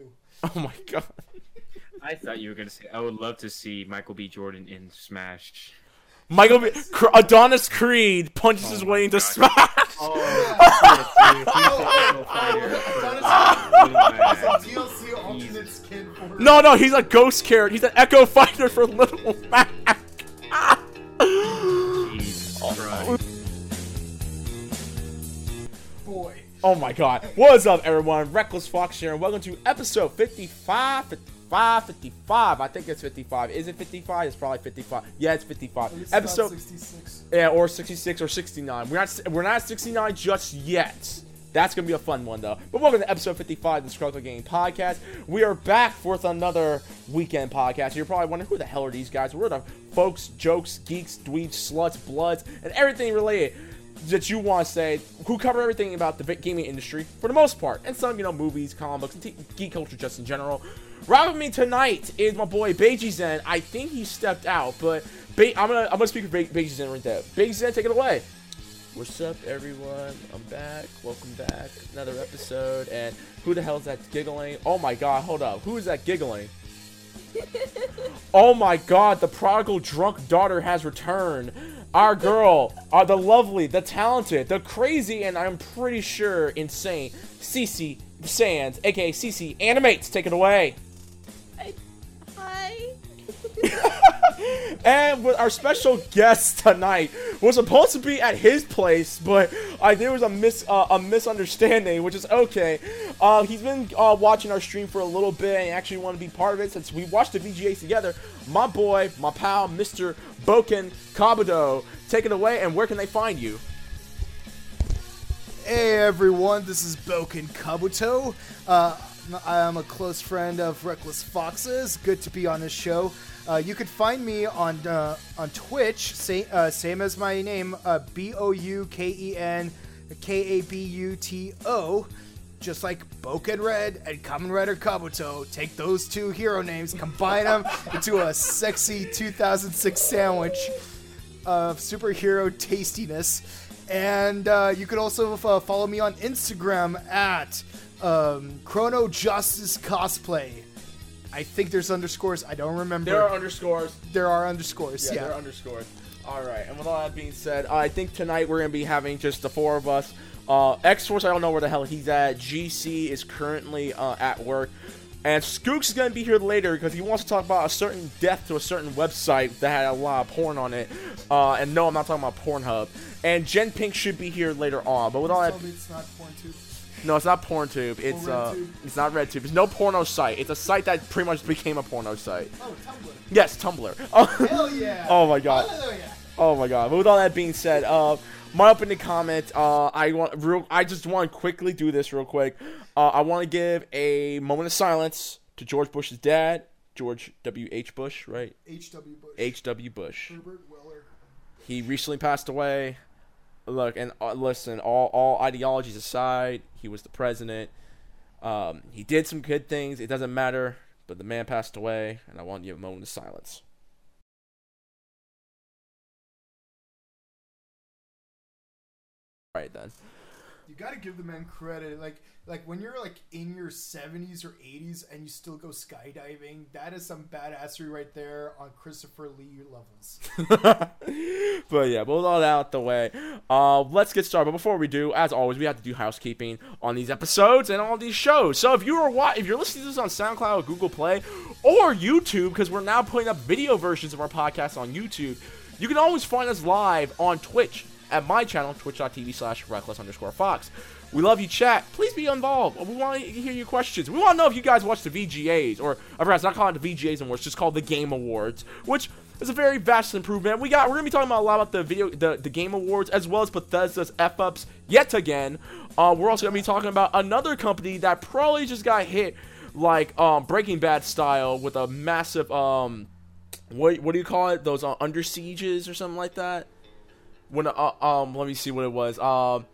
Oh my god. I thought you were gonna say I would love to see Michael B. Jordan in Smash. Michael B- Adonis Creed punches oh his Oh my way into God. Smash. Oh, DLC alternate skin for No, no, he's a ghost character. He's an Echo Fighter for Little Mac. Oh my god. What's up, everyone? Reckless Fox here, and welcome to episode 55, 55, 55. I think it's 55. Is it 55? It's probably 55. Yeah, it's 55. It's episode, 66. yeah, or 66 or 69. We're not, we're not 69 just yet. That's gonna be a fun one though. But welcome to episode 55 of the Struggle Game Podcast. We are back for another weekend podcast. You're probably wondering who the hell are these guys? We're the folks, jokes, geeks, dweebs, sluts, bloods, and everything related that you want to say, who cover everything about the gaming industry for the most part, and some, you know, movies, comic books, and t- geek culture just in general. Right with me tonight is my boy Beiji Zen. I think he stepped out, but ba- I'm gonna I'm gonna speak for Be- Beiji Zen right there. Beiji Zen, take it away. What's up, everyone? I'm back. Welcome back. Another episode. And who the hell is that giggling? Oh my god, hold up. Who is that giggling? oh my god, the prodigal drunk daughter has returned. Our girl, uh, the lovely, the talented, the crazy, and I'm pretty sure insane, Cece Sands, aka Cece Animates. Take it away. Hi. And with our special guest tonight was supposed to be at his place, but uh, there was a mis uh, a misunderstanding, which is okay. Uh, he's been uh, watching our stream for a little bit and actually wanted to be part of it since we watched the VGA together. My boy, my pal, Mr. Bouken Kabuto, take it away. And where can they find you? Hey everyone, this is Bouken Kabuto. Uh, I am a close friend of Reckless Foxes. Good to be on this show. Uh, you can find me on uh, on Twitch, same, uh, same as my name, uh, B O U K E N K A B U T O. Just like Bouken Red and Kamen Rider Kabuto, take those two hero names, combine them into a sexy 2006 sandwich of superhero tastiness. And uh, you could also uh, follow me on Instagram at um, Chrono Justice Cosplay. I think there's underscores. I don't remember. There are underscores. There are underscores. Yeah, Yeah. they're underscores. All right, and with all that being said, I think tonight we're gonna be having just the four of us. Uh, X Force, I don't know where the hell he's at. GC is currently uh, at work, and Skooks is gonna be here later because he wants to talk about a certain death to a certain website that had a lot of porn on it. Uh, and no, I'm not talking about Pornhub. And Jen Pink should be here later on, but with all that, it's not porn too. No, it's not PornTube. It's uh, RedTube? it's not RedTube. It's no porno site. It's a site that pretty much became a porno site. Oh, Tumblr. Yes, Tumblr. Oh, Hell yeah. oh my god. Hallelujah. Oh my god! But with all that being said, uh, my opening comment. Uh, I want real. I just want to quickly do this real quick. Uh, I want to give a moment of silence to George Bush's dad, George W. H. Bush, right? H.W. Bush. H. W. Bush. Herbert Weller. He recently passed away. Look and uh, listen. All all ideologies aside, he was the president. Um, he did some good things. It doesn't matter. But the man passed away, and I want you a moment of silence. All right then. You gotta give the man credit. Like, like when you're like in your 70s or 80s and you still go skydiving, that is some badassery right there on Christopher Lee levels. but yeah, but all that out the way, uh, let's get started. But before we do, as always, we have to do housekeeping on these episodes and all these shows. So if you are wa- if you're listening to this on SoundCloud Google Play or YouTube, because we're now putting up video versions of our podcast on YouTube, you can always find us live on Twitch at my channel, twitch.tv slash reckless underscore fox. We love you, chat. Please be involved. We want to hear your questions. We want to know if you guys watch the VGAs, or I forgot, it's not called the VGAs anymore. It's just called the Game Awards, which is a very vast improvement. We got we're gonna be talking about a lot about the video, the, the Game Awards, as well as Bethesda's f ups yet again. Uh, we're also gonna be talking about another company that probably just got hit like um, Breaking Bad style with a massive um, what what do you call it? Those uh, under sieges or something like that. When uh, um, let me see what it was. Um.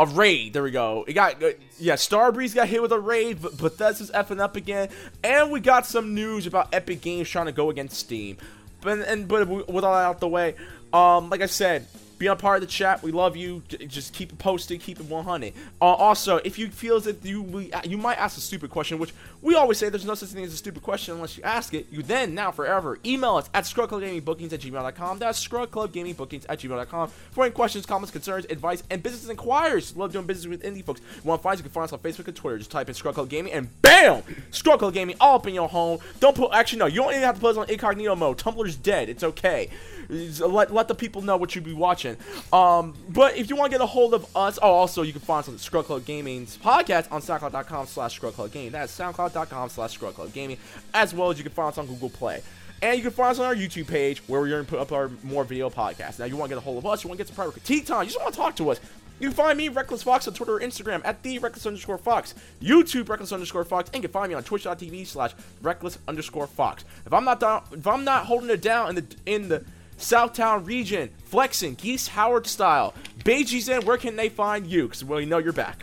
A raid, there we go. It got uh, yeah. Starbreeze got hit with a raid. but Bethesda's effing up again, and we got some news about Epic Games trying to go against Steam. But and but with all that out the way, um, like I said, Be a part of the chat. We love you. Just keep it posted. Keep it 100. Uh, also, if you feel if you we, you might ask a stupid question, which we always say there's no such thing as a stupid question unless you ask it. You then now forever email us at scrubclubgamingbookings at gmail.com. That's scrubclubgamingbookings at gmail.com for any questions, comments, concerns, advice, and business inquiries. Love doing business with indie folks. You want to find us? You can find us on Facebook and Twitter. Just type in Scrub Club Gaming and bam, Scrub Club Gaming all up in your home. Don't put actually no, you don't even have to put us on incognito mode. Tumblr's dead. It's okay. Let, let the people know what you be watching. Um, but if you want to get a hold of us, oh, also you can find us on Scrub Club Gaming's podcast on SoundCloud.com slash Scrub Club. That's SoundCloud.com slash Scrub Club Gaming, as well as you can find us on Google Play. And you can find us on our YouTube page where we're going to put up our more video podcasts. Now, you want to get a hold of us, you want to get some private critique time, you just want to talk to us. You can find me, Reckless Fox, on Twitter or Instagram at the Reckless underscore Fox, YouTube Reckless underscore Fox, and you can find me on Twitch.tv slash Reckless underscore Fox. If I'm not down, if I'm not holding it down in the in the Southtown region, flexing Geese Howard style, Beijing Zen, where can they find you? Because we know you're back.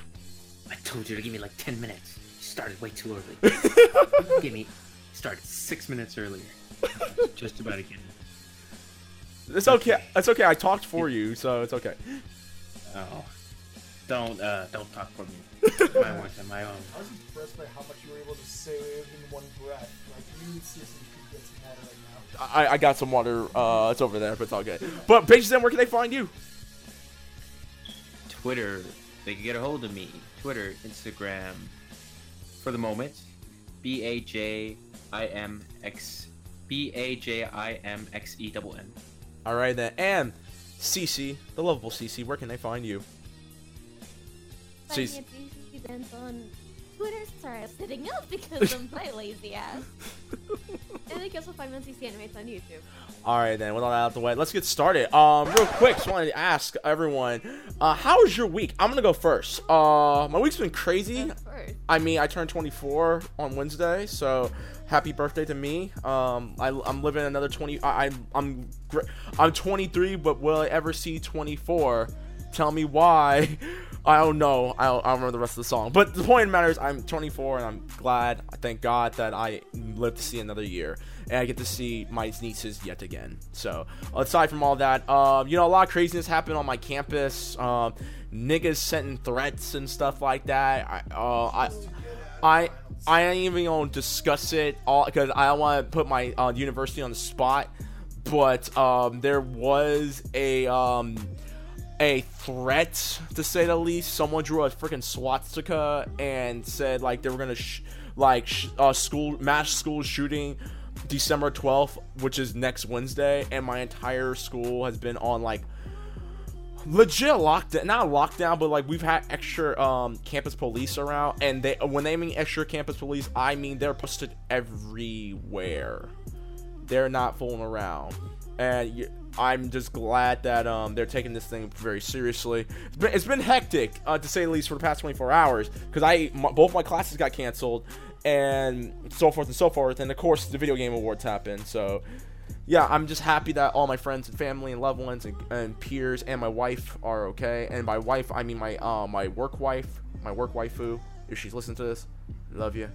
I told you to give me like 10 minutes. You started way too early. give me started six minutes earlier. Just about to get in. It's okay. It's okay. I talked for you, so it's okay. Oh. Don't uh don't talk for me. my words and my own. I was impressed by how much you were able to say in one breath. Like you seriously could get some water right now. I, I got some water. Uh, it's over there, but it's all good. But Beijing Zen, where can they find you? Twitter, they can get a hold of me. Twitter, Instagram. For the moment, B A J I M X B A J I M X E double N. All right then, and Cece, the lovable Cece, where can they find you? Find me Jeez. at GC Dance on Twitter. Sorry, I'm sitting up because of my lazy ass. and they can also find me on CC Animates on YouTube. All right then, with all that out the way, let's get started. Um, real quick, just wanted to ask everyone, uh, how was your week? I'm gonna go first. Uh, my week's been crazy. I mean, I turned 24 on Wednesday, so happy birthday to me. Um, I, I'm living another 20. I, I'm I'm I'm 23, but will I ever see 24? Tell me why. I don't know. I don't, I don't remember the rest of the song. But the point of the matter is, I'm 24, and I'm glad. Thank God that I live to see another year, and I get to see my nieces yet again. So aside from all that, um, you know, a lot of craziness happened on my campus. Um, niggas sending threats and stuff like that. I, uh, I, I, I ain't even gonna discuss it all because I don't want to put my uh, university on the spot. But um, there was a um, a threat to say the least. Someone drew a freaking swastika and said like they were gonna sh- like sh- uh, school mass school shooting December 12th, which is next Wednesday, and my entire school has been on like legit lockdown not lockdown but like we've had extra um campus police around and they when they mean extra campus police i mean they're posted everywhere. They're not fooling around. And I'm just glad that um they're taking this thing very seriously. It's been, it's been hectic uh, to say the least for the past 24 hours because i my, both my classes got canceled and so forth and so forth and of course the video game awards happened so yeah, I'm just happy that all my friends and family and loved ones and, and peers and my wife are okay. And by wife, I mean my uh, my work wife, my work waifu. If she's listening to this, love you.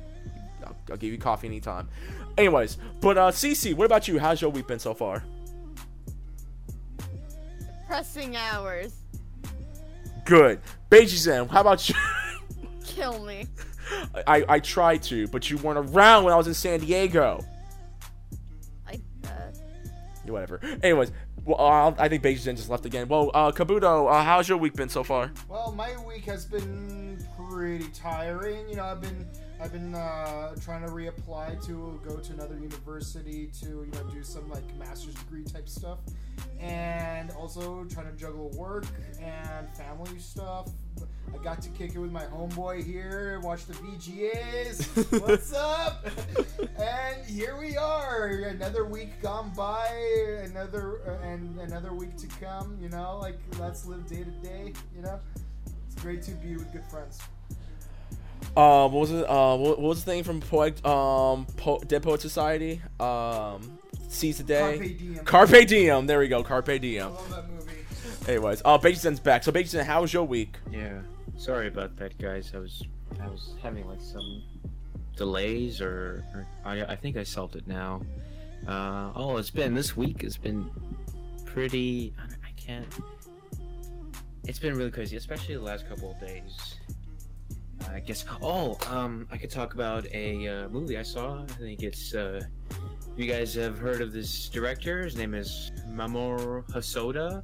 I'll, I'll give you coffee anytime. Anyways, but uh, Cece, what about you? How's your week been so far? Pressing hours. Good. Beiji Zen, how about you? Kill me. I, I tried to, but you weren't around when I was in San Diego. Whatever. Anyways, well, I think Beiji Zen just left again. Well, uh, Kabuto, uh, how's your week been so far? Well, my week has been pretty tiring. You know, I've been I've been uh, trying to reapply to go to another university to you know do some like master's degree type stuff, and also trying to juggle work and family stuff. I got to kick it with my homeboy here, watch the VGAs. What's up? and here we are, another week gone by, another uh, and another week to come. You know, like let's live day to day. You know, it's great to be with good friends. Um, what was it? Uh, what, what was the thing from Poet, um, po- Dead Poet Society? Um, Seize the Day. Carpe diem. Carpe Diem. There we go. Carpe I Diem. love that movie. Anyways, uh, Bacon's back. So Bacon, how was your week? Yeah. Sorry about that, guys. I was I was having like some delays, or, or I I think I solved it now. Uh, oh, it's been this week has been pretty. I, I can't It's been really crazy, especially the last couple of days. I guess. Oh, um, I could talk about a uh, movie I saw. I think it's. Uh, you guys have heard of this director? His name is Mamoru Hosoda,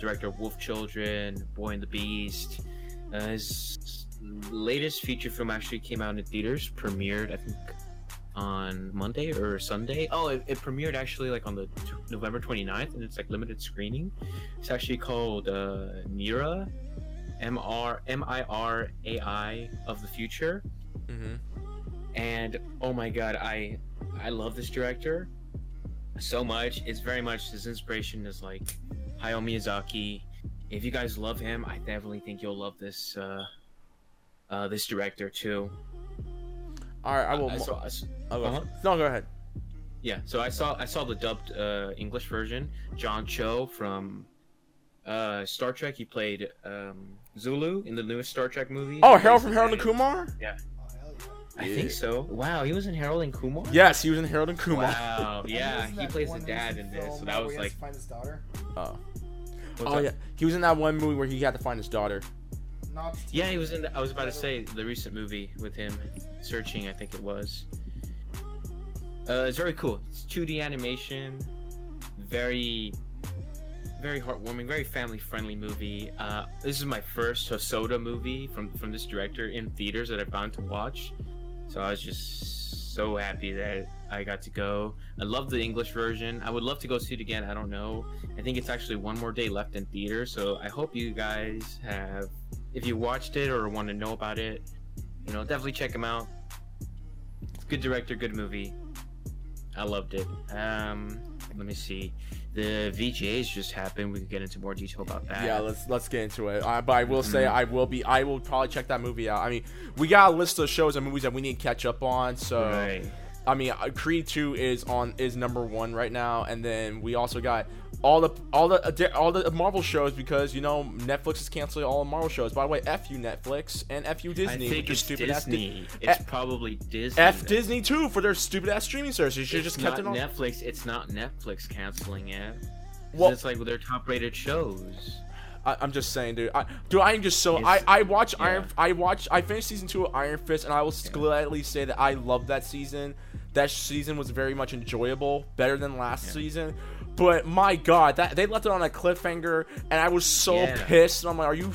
director of Wolf Children, Boy and the Beast. Uh, his latest feature film actually came out in theaters, premiered I think on Monday or Sunday. Oh, it, it premiered actually like on the t- November 29th, and it's like limited screening. It's actually called uh, Mirai, M R M I R A I of the future. Mm-hmm. And oh my god, I I love this director so much. It's very much his inspiration is like Hayao Miyazaki. If you guys love him, I definitely think you'll love this uh, uh, this director too. All right, I will. I saw- I s- I'll go- uh-huh. No, go ahead. Yeah, so I saw I saw the dubbed uh, English version. John Cho from uh, Star Trek. He played um, Sulu in the newest Star Trek movie. Oh, Harold from Harold and Kumar. Oh, hell yeah. I think so. Wow, he was in Harold and Kumar. Yes, he was in Harold and Kumar. Wow. Yeah, he plays the dad in this. So that was like. find his daughter. Oh, what's oh up? yeah, he was in that one movie where he had to find his daughter. Not Yeah, he was in. The, I was about to say the recent movie with him searching. I think it was. Uh, it's very cool. It's 2D animation, very, very heartwarming, very family-friendly movie. Uh, this is my first Hosoda movie from from this director in theaters that I've gone to watch. So I was just so happy that I got to go. I love the English version. I would love to go see it again. I don't know. I think it's actually one more day left in theaters. So I hope you guys have if you watched it or want to know about it, you know, definitely check him out. Good director, good movie. I loved it. Um, let me see. The VJs just happened. We can get into more detail about that. Yeah, let's let's get into it. Uh, but I will say Mhm. I will be I will probably check that movie out. I mean, we got a list of shows and movies that we need to catch up on. So Right. I mean, uh, Creed Two is on is number one right now, and then we also got all the all the uh, all the Marvel shows because you know Netflix is canceling all the Marvel shows. By the way, f you Netflix and f you Disney. I think it's stupid ass Disney. It's F- probably Disney. F then. Disney too for their stupid ass streaming service. You should It's just kept it on. Netflix. It's not Netflix canceling it. Well- it's like with their top-rated shows. I, I'm just saying, dude. I, dude, I'm just so. It's- I I watch yeah. Iron. I watch. I finished season two of Iron Fist, and I will gladly say that I love that season. That season was very much enjoyable, better than last Yeah. season. But my God, that they left it on a cliffhanger, and I was so Yeah. pissed. And I'm like, "Are you?"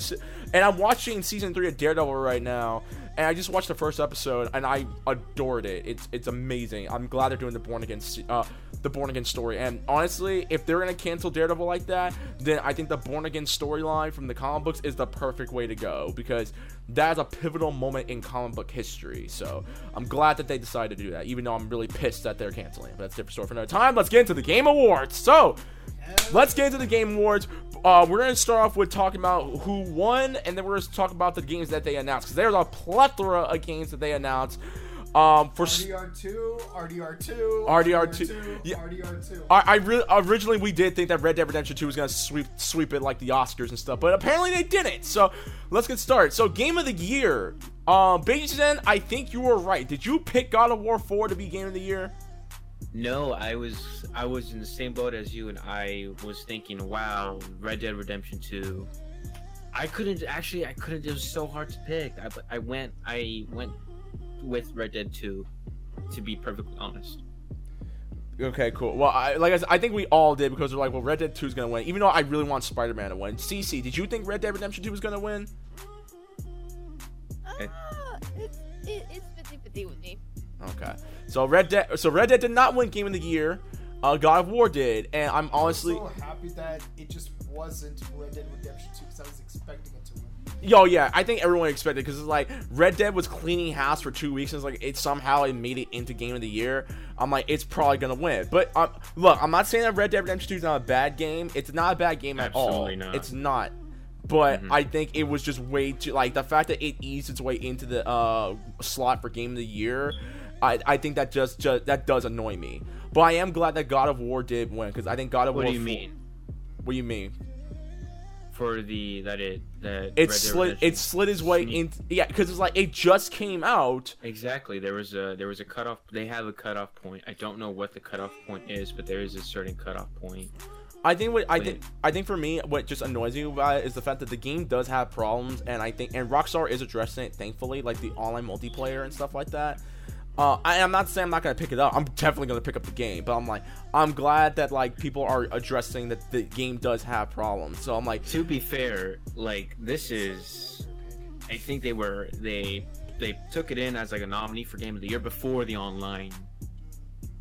Se-" And I'm watching season three of Daredevil right now, and I just watched the first episode, and I adored it. It's it's amazing. I'm glad they're doing the born again, uh, the born again story. And honestly, if they're gonna cancel Daredevil like that, then I think the born again storyline from the comic books is the perfect way to go because that's a pivotal moment in comic book history. So I'm glad that they decided to do that, even though I'm really pissed that they're canceling. But that's a different story for another time. Let's get into the Game Awards. So let's get into the Game Awards. Uh, we're gonna start off with talking about who won, and then we're gonna talk about the games that they announced because there's a plethora of games that they announced. Um, for s- RDR2, RDR2, RDR2, yeah. RDR2. I, I really originally we did think that Red Dead Redemption 2 was gonna sweep sweep it like the Oscars and stuff, but apparently they didn't. So let's get started. So game of the year, um, Beijing, I think you were right. Did you pick God of War 4 to be game of the year? No, I was I was in the same boat as you, and I was thinking, wow, Red Dead Redemption Two. I couldn't actually. I couldn't. It was so hard to pick. I, I went. I went with Red Dead Two. To be perfectly honest. Okay, cool. Well, I, like I said, I think we all did because we're like, well, Red Dead 2 is gonna win, even though I really want Spider-Man to win. CC, did you think Red Dead Redemption 2 was gonna win? It- Uh, it's it, it's 50 with me. Okay, so Red Dead, so Red Dead did not win Game of the Year. Uh, God of War did, and I'm honestly, I'm so happy that it just wasn't Red Dead Redemption 2 because I was expecting it to win. Yo, yeah, I think everyone expected because it's like Red Dead was cleaning house for two weeks, and it's like it somehow it made it into Game of the Year. I'm like, it's probably gonna win. But um, look, I'm not saying that Red Dead Redemption 2 is not a bad game. It's not a bad game at all. Absolutely not. It's not. But Mhm. I think it was just way too like the fact that it eased its way into the uh, slot for Game of the Year. I, I think that just, just that does annoy me. But I am glad that God of War did win because I think God of What War. What do you mean What do you mean? for the that it that It slid. It slid his way into yeah, because it's like it just came out. Exactly. There was a there was a cutoff. They have a cutoff point. I don't know what the cutoff point is, but there is a certain cutoff point. I think what I think I think for me what just annoys me about it is the fact that the game does have problems and I think and Rockstar is addressing it thankfully like the online multiplayer and stuff like that. Uh, I am not saying I'm not gonna pick it up. I'm definitely gonna pick up the game, but I'm like I'm glad that like people are addressing that the game does have problems. So I'm like To be fair, like this is, I think they were they they took it in as like a nominee for Game of the Year before the online,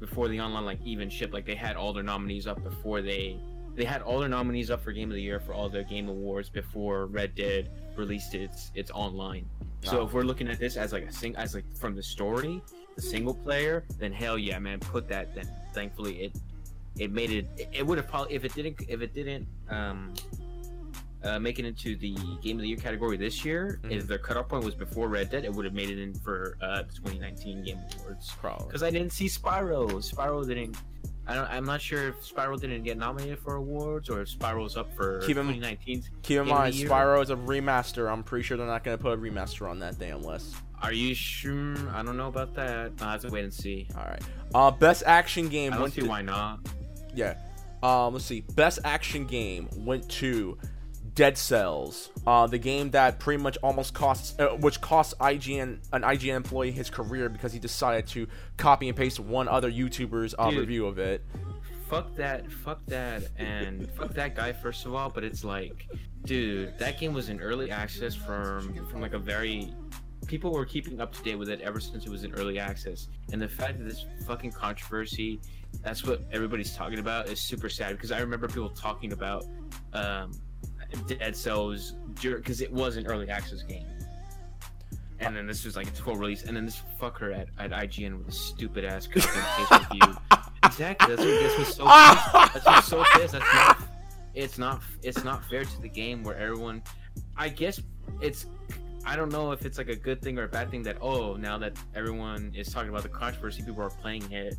before the online like even shipped. Like they had all their nominees up before they they had all their nominees up for Game of the Year for all the Game Awards before Red Dead released its its online. So if we're looking at this as like a sing as like from the story, the single player, then hell yeah, man, put that. Then thankfully it it made it. It, would have probably if it didn't if it didn't um uh, make it into the Game of the Year category this year. Mhm. If their cutoff point was before Red Dead, it would have made it in for uh, the 2019 Game Awards. probably. Because I didn't see Spyro. Spyro didn't. I don't, I'm not sure if Spyro didn't get nominated for awards or if Spyro's up for Keep him- 2019. Keep in mind, Spyro is a remaster. I'm pretty sure they're not gonna put a remaster on that damn list. Are you sure? I don't know about that. I'll have to wait and see. All right. Uh, best action game I don't went see to why not. yeah. Um, let's see. Best action game went to Dead Cells. Uh, the game that pretty much almost costs, uh, which costs IGN an IGN employee his career because he decided to copy and paste one other YouTuber's uh, Dude. review of it. fuck that, fuck that, and fuck that guy first of all. But it's like, dude, that game was in early access from from like a very people were keeping up to date with it ever since it was in early access. And the fact that this fucking controversy, that's what everybody's talking about, is super sad because I remember people talking about um, Dead Cells because it was an early access game. And then this was like its full release, and then this fucker at, at IGN with a stupid ass paste review. Exactly. That's what gets me so pissed. That's what's so pissed. That's not. It's not. It's not fair to the game where everyone. I guess it's. I don't know if it's like a good thing or a bad thing that oh now that everyone is talking about the controversy, people are playing it.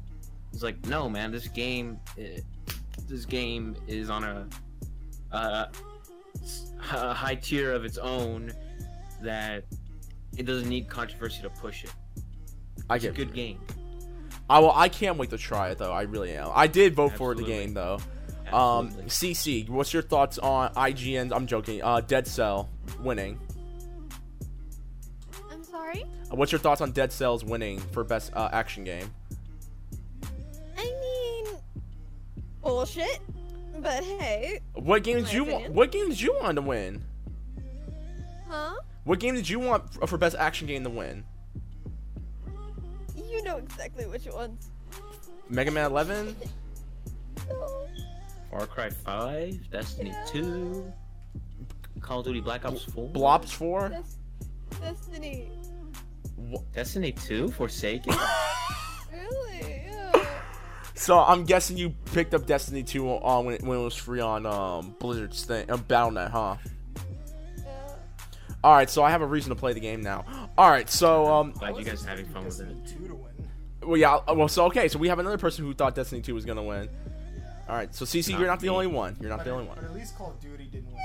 It's like no man, this game, eh, this game is on a, uh, a high tier of its own that it doesn't need controversy to push it. I It's a good game. I well, I can't wait to try it though. I really am. I did vote for the Absolutely. game though. Um, CC, what's your thoughts on IGN? I'm joking. Uh, Dead Cell winning. I'm sorry. What's your thoughts on Dead Cells winning for best uh, action game? I mean, bullshit. But hey, What game did My you want? What game did you want to win? huh? What game did you want f- for best action game to win? You know exactly which ones. Mega Man 11? No. Far Cry 5, Destiny 2, Call of Duty Black Ops 4, Blops 4? Des- Destiny. Destiny 2, Forsaken. Really? Yeah. So I'm guessing you picked up Destiny 2 on when it, when it was free on um, Blizzard's thing, um, Battle.net, huh? yeah. All right, so I have a reason to play the game now. All right, so um, Glad you guys are having fun with it. 2 to win. well, yeah, uh, well, so okay, so we have another person who thought Destiny 2 was gonna win. All right, so CC, Not you're not the only one. You're not But, the only but one. at least Call of Duty didn't win.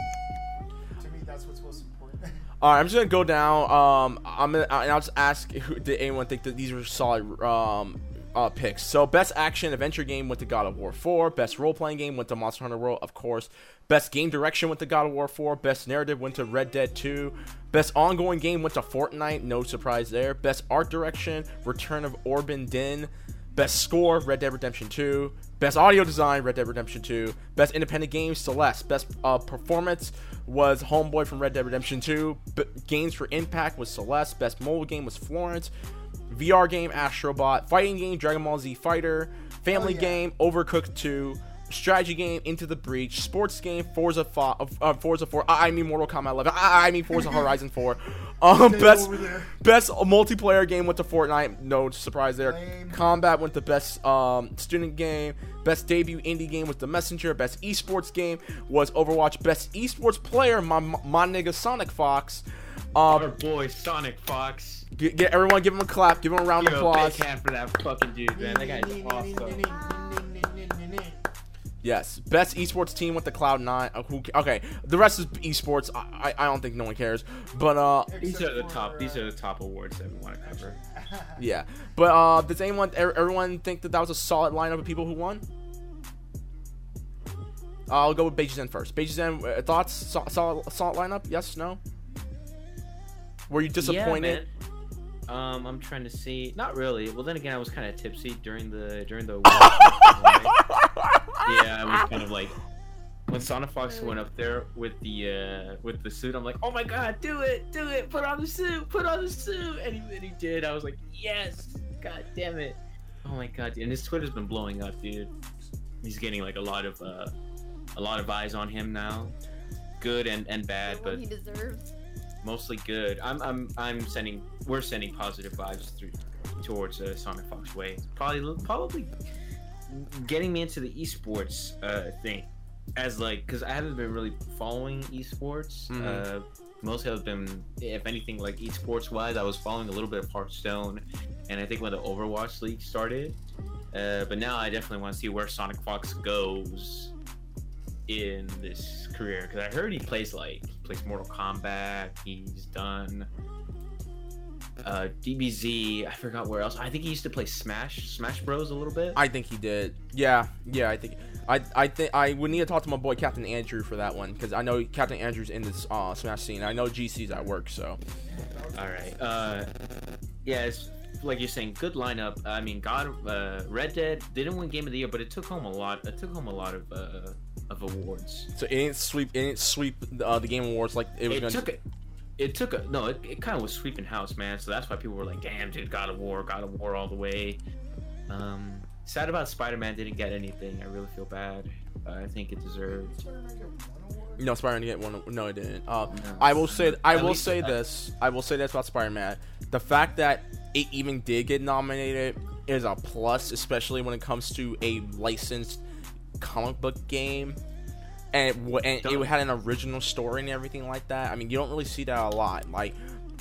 All right, I'm just gonna go down. Um, I'm gonna, I'll just ask, who, did anyone think that these were solid um uh picks? So, best action adventure game went to God of War 4. Best role playing game went to Monster Hunter World, of course. Best game direction went to God of War 4. Best narrative went to Red Dead 2. Best ongoing game went to Fortnite. No surprise there. Best art direction, Return of Obra Dinn. Best score, Red Dead Redemption 2. Best audio design, Red Dead Redemption 2. Best independent game, Celeste. Best uh, performance was Homeboy from Red Dead Redemption 2. B- games for Impact was Celeste. Best mobile game was Florence. VR game, Astrobot. Fighting game, Dragon Ball Z Fighter. Family Oh, yeah. game, Overcooked 2. Strategy game, Into the Breach. Sports game, Forza, Fo- uh, Forza 4. I I mean Mortal Kombat 11. I, I mean Forza Horizon 4. Um, best best multiplayer game went to Fortnite. No surprise there. Lame. Combat went to best um, student game. Best debut indie game was The Messenger. Best esports game was Overwatch. Best esports player, my my nigga Sonic Fox. Our Um, boy Sonic Fox. get, get everyone, give him a clap, give him a round of applause. big hand for that fucking dude, man. That guy's awesome. Yes, best esports team with the Cloud Nine. Uh, who? Okay, the rest is esports. I, I I don't think no one cares, but uh, These are the top. These are the top awards that we want to cover. yeah. But uh, does anyone, er- everyone think that that was a solid lineup of people who won? I'll go with Beiji Zen first. Beiji Zen, uh, thoughts? Solid, solid, solid lineup? Yes, no? Were you disappointed? Yeah, man. Um, I'm trying to see. Not really. Well, then again, I was kind of tipsy during the during the. yeah, I was kind of like when Sonic Fox went up there with the uh with the suit. I'm like, oh my god, do it, do it, put on the suit, put on the suit, and he, and he did. I was like, yes, god damn it. Oh my god, and his Twitter's been blowing up, dude. He's getting like a lot of uh a lot of eyes on him now, good and and bad, but he deserves. Mostly good. I'm I'm I'm sending we're sending positive vibes through towards uh, Sonic Fox Way. Probably probably getting me into the esports uh, thing as like because I haven't been really following esports. Mhm. Uh, mostly I've been, if anything, like esports wise, I was following a little bit of Hearthstone, and I think when the Overwatch League started. Uh, but now I definitely want to see where Sonic Fox goes in this career because I heard he plays like he plays Mortal Kombat. He's done uh, DBZ. I forgot where else. I think he used to play Smash Smash Bros a little bit. I think he did. Yeah, yeah, I think. I, I think I would need to talk to my boy Captain Andrew for that one because I know Captain Andrew's in this uh, Smash scene. I know GC's at work, so All right. Uh, yeah, it's like you're saying, good lineup. I mean, God, uh, Red Dead didn't win Game of the Year, but it took home a lot. It took home a lot of uh, of awards. so it didn't sweep. It didn't sweep uh, the Game Awards like it was It going took it. It took a no. It, it kind of was sweeping house, man. So that's why people were like, "Damn, dude, God of War, God of War all the way." Um, sad about Spider-Man didn't get anything. I really feel bad. Uh, I think it deserved. No, Spider-Man didn't get one. No, it didn't. Uh, No. I will say. I will say I- this. I will say this about Spider-Man. The fact that it even did get nominated is a plus, especially when it comes to a licensed comic book game, and it, wa- and it had an original story and everything like that. I mean, you don't really see that a lot. Like,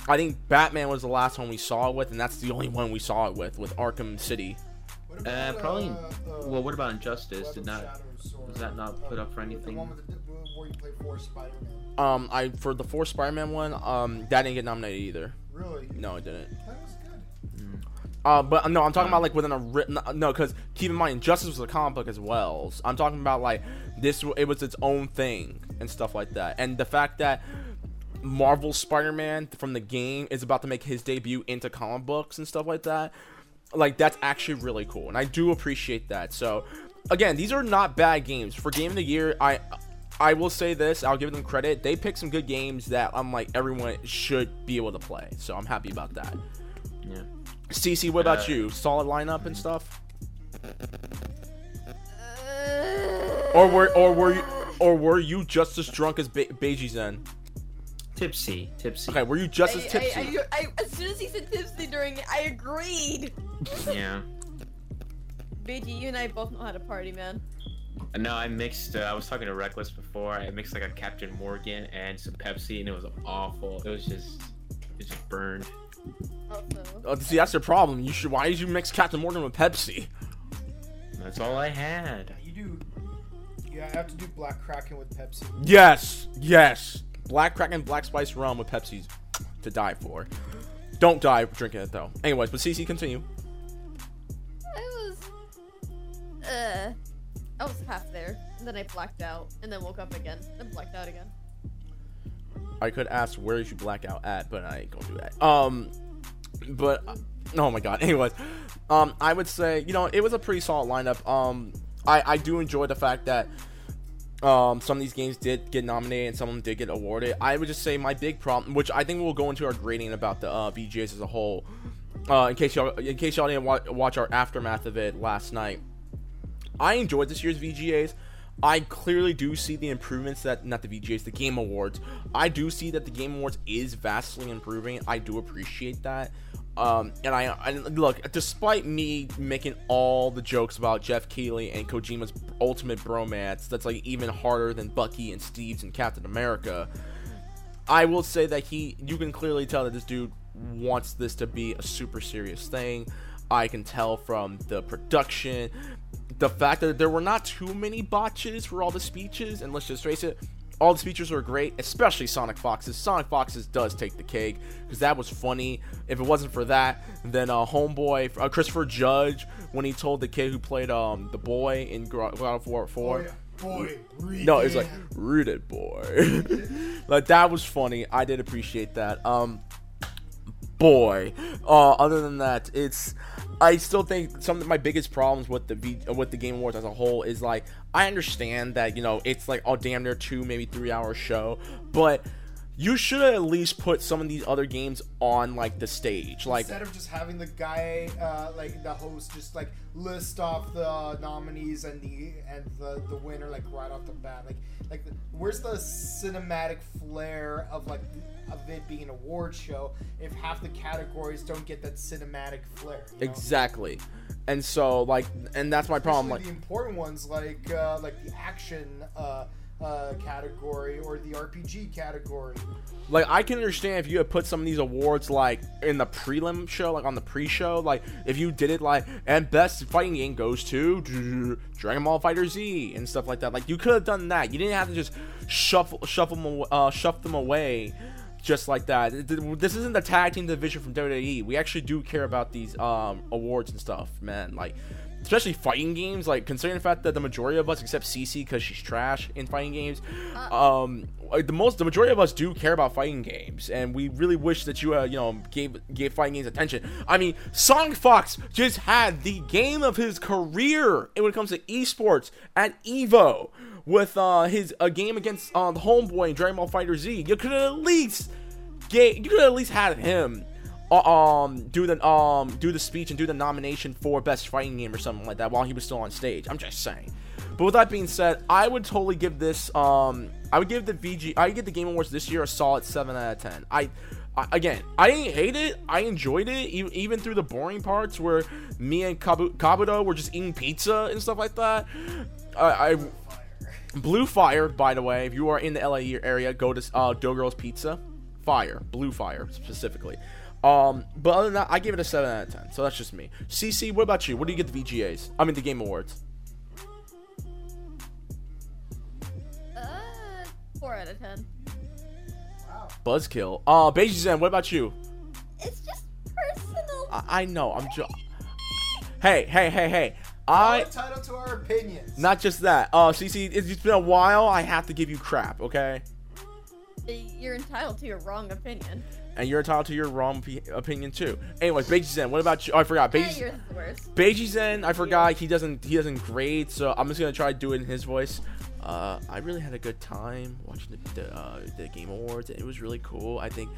I think Batman was the last one we saw it with, and that's the only one we saw it with with Arkham City. What Uh, probably. Well, what about Injustice? Did not was that not put up for anything? The one with the, where you play for Spider-Man. Um, I for the four Spider-Man one, um, that didn't get nominated either. Really? No, it didn't. That was good. Uh, but no, I'm talking about like within a written. No, because keep in mind, Justice was a comic book as well. So I'm talking about like this. It was its own thing and stuff like that. And the fact that Marvel Spider-Man from the game is about to make his debut into comic books and stuff like that. Like that's actually really cool, and I do appreciate that. So, again, these are not bad games for Game of the Year. I. I will say this, I'll give them credit. They picked some good games that I'm like everyone should be able to play. So I'm happy about that. Yeah. CC, what about Uh, you? Solid lineup and stuff? Uh, Or were or were you or were you just as drunk as Be- Beiji Zen? Tipsy, tipsy. Okay, were you just as tipsy? I, I, I, as soon as he said tipsy during it, I agreed. Yeah. BG, you and I both know how to party, man. No, I mixed. Uh, I was talking to Reckless before. I mixed like a Captain Morgan and some Pepsi, and it was awful. It was just, it just burned. Also, Oh, see, that's your problem. You should. Why did you mix Captain Morgan with Pepsi? That's all I had. You do. Yeah, I have to do Black Kraken with Pepsi. Yes, yes. Black Kraken, Black Spice rum with Pepsi's to die for. Don't die drinking it though. Anyways, but CC, continue. I was, uh, I was half there, and then I blacked out, and then woke up again, and blacked out again. I could ask where you should black out at, but I ain't gonna do that. Um, but oh my god. Anyways, um, I would say you know it was a pretty solid lineup. Um, I I do enjoy the fact that um some of these games did get nominated and some of them did get awarded. I would just say my big problem, which I think we'll go into our grading about the uh, VGAs as a whole. Uh, in case y'all in case y'all didn't wa- watch our aftermath of it last night, I enjoyed this year's VGAs. I clearly do see the improvements that not the VGAs, the Game Awards. I do see that the Game Awards is vastly improving. I do appreciate that. Um, and I, I look, despite me making all the jokes about Geoff Keighley and Kojima's ultimate bromance, that's like even harder than Bucky and Steve's and Captain America. I will say that he, you can clearly tell that this dude wants this to be a super serious thing. I can tell from the production, the fact that there were not too many botches for all the speeches, and let's just face it, all the speeches were great, especially Sonic Fox's. Sonic Fox's does take the cake because that was funny. If it wasn't for that, then uh, Homeboy, uh, Christopher Judge, when he told the kid who played um the boy in God of War 4, Oh, yeah. boy. No, it's like read it, boy. like that was funny. I did appreciate that. Um, boy. Uh, other than that, it's. I still think some of my biggest problems with the v- uh, with the Game Awards as a whole is like I understand that you know it's like oh damn near two maybe three hour show, but you should at least put some of these other games on like the stage like instead of just having the guy, uh, like the host, just like list off the nominees and the and the, the winner like right off the bat. Like like where's the cinematic flair of like of it being an award show if half the categories don't get that cinematic flair? You know? exactly and so like and that's my problem Especially like the important ones like uh, like the action uh, uh, category or the RPG category. like I can understand if you had put some of these awards like in the prelim show, like on the pre-show, like if you did it like and best fighting game goes to Dragon Ball Fighter Z and stuff like that. Like you could have done that. You didn't have to just shuffle shuffle them uh, shuffle them away just like that. This isn't the tag team division from WWE. We actually do care about these um awards and stuff, man. Like especially fighting games like considering the fact that the majority of us except Cece because she's trash in fighting games um the most the majority of us do care about fighting games and we really wish that you uh, you know gave gave fighting games attention. I mean Sonic Fox just had the game of his career when it comes to esports at evo with uh his a game against uh the homeboy in dragon ball fighter z. You could at least get you could at least had him uh, um do the um do the speech and do the nomination for best fighting game or something like that while he was still on stage. I'm just saying. But with that being said, I would totally give this um I would give the VG I give the Game Awards this year a solid seven out of ten. I. I- Again, I didn't hate it. I enjoyed it, even through the boring parts where me and Kabu- Kabuto were just eating pizza and stuff like that. I, I Blue Fire, by the way, if you are in the LA area, go to uh, Dough Girls Pizza. Fire, Blue Fire specifically. Um, but other than that, I give it a seven out of ten. So that's just me. CC, what about you? What do you get the VGAs? I mean, the Game Awards. Uh, four out of ten. Wow. Buzzkill. Uh, Beiji Zen, what about you? It's just personal. I, I know. I'm just. Hey, hey, hey, hey. We're I entitled to our opinions. not just that. Uh, CC, it's it's been a while. I have to give you crap, okay? You're entitled to your wrong opinion. And you're entitled to your wrong p- opinion too. Anyways, Beiji Zen, what about you? Oh, I forgot. Yeah, Beiji. yours is the worst. Beiji Zen, I forgot he doesn't he doesn't grade, so I'm just gonna try to do it in his voice. Uh, I really had a good time watching the the, uh, the Game Awards. It was really cool. I think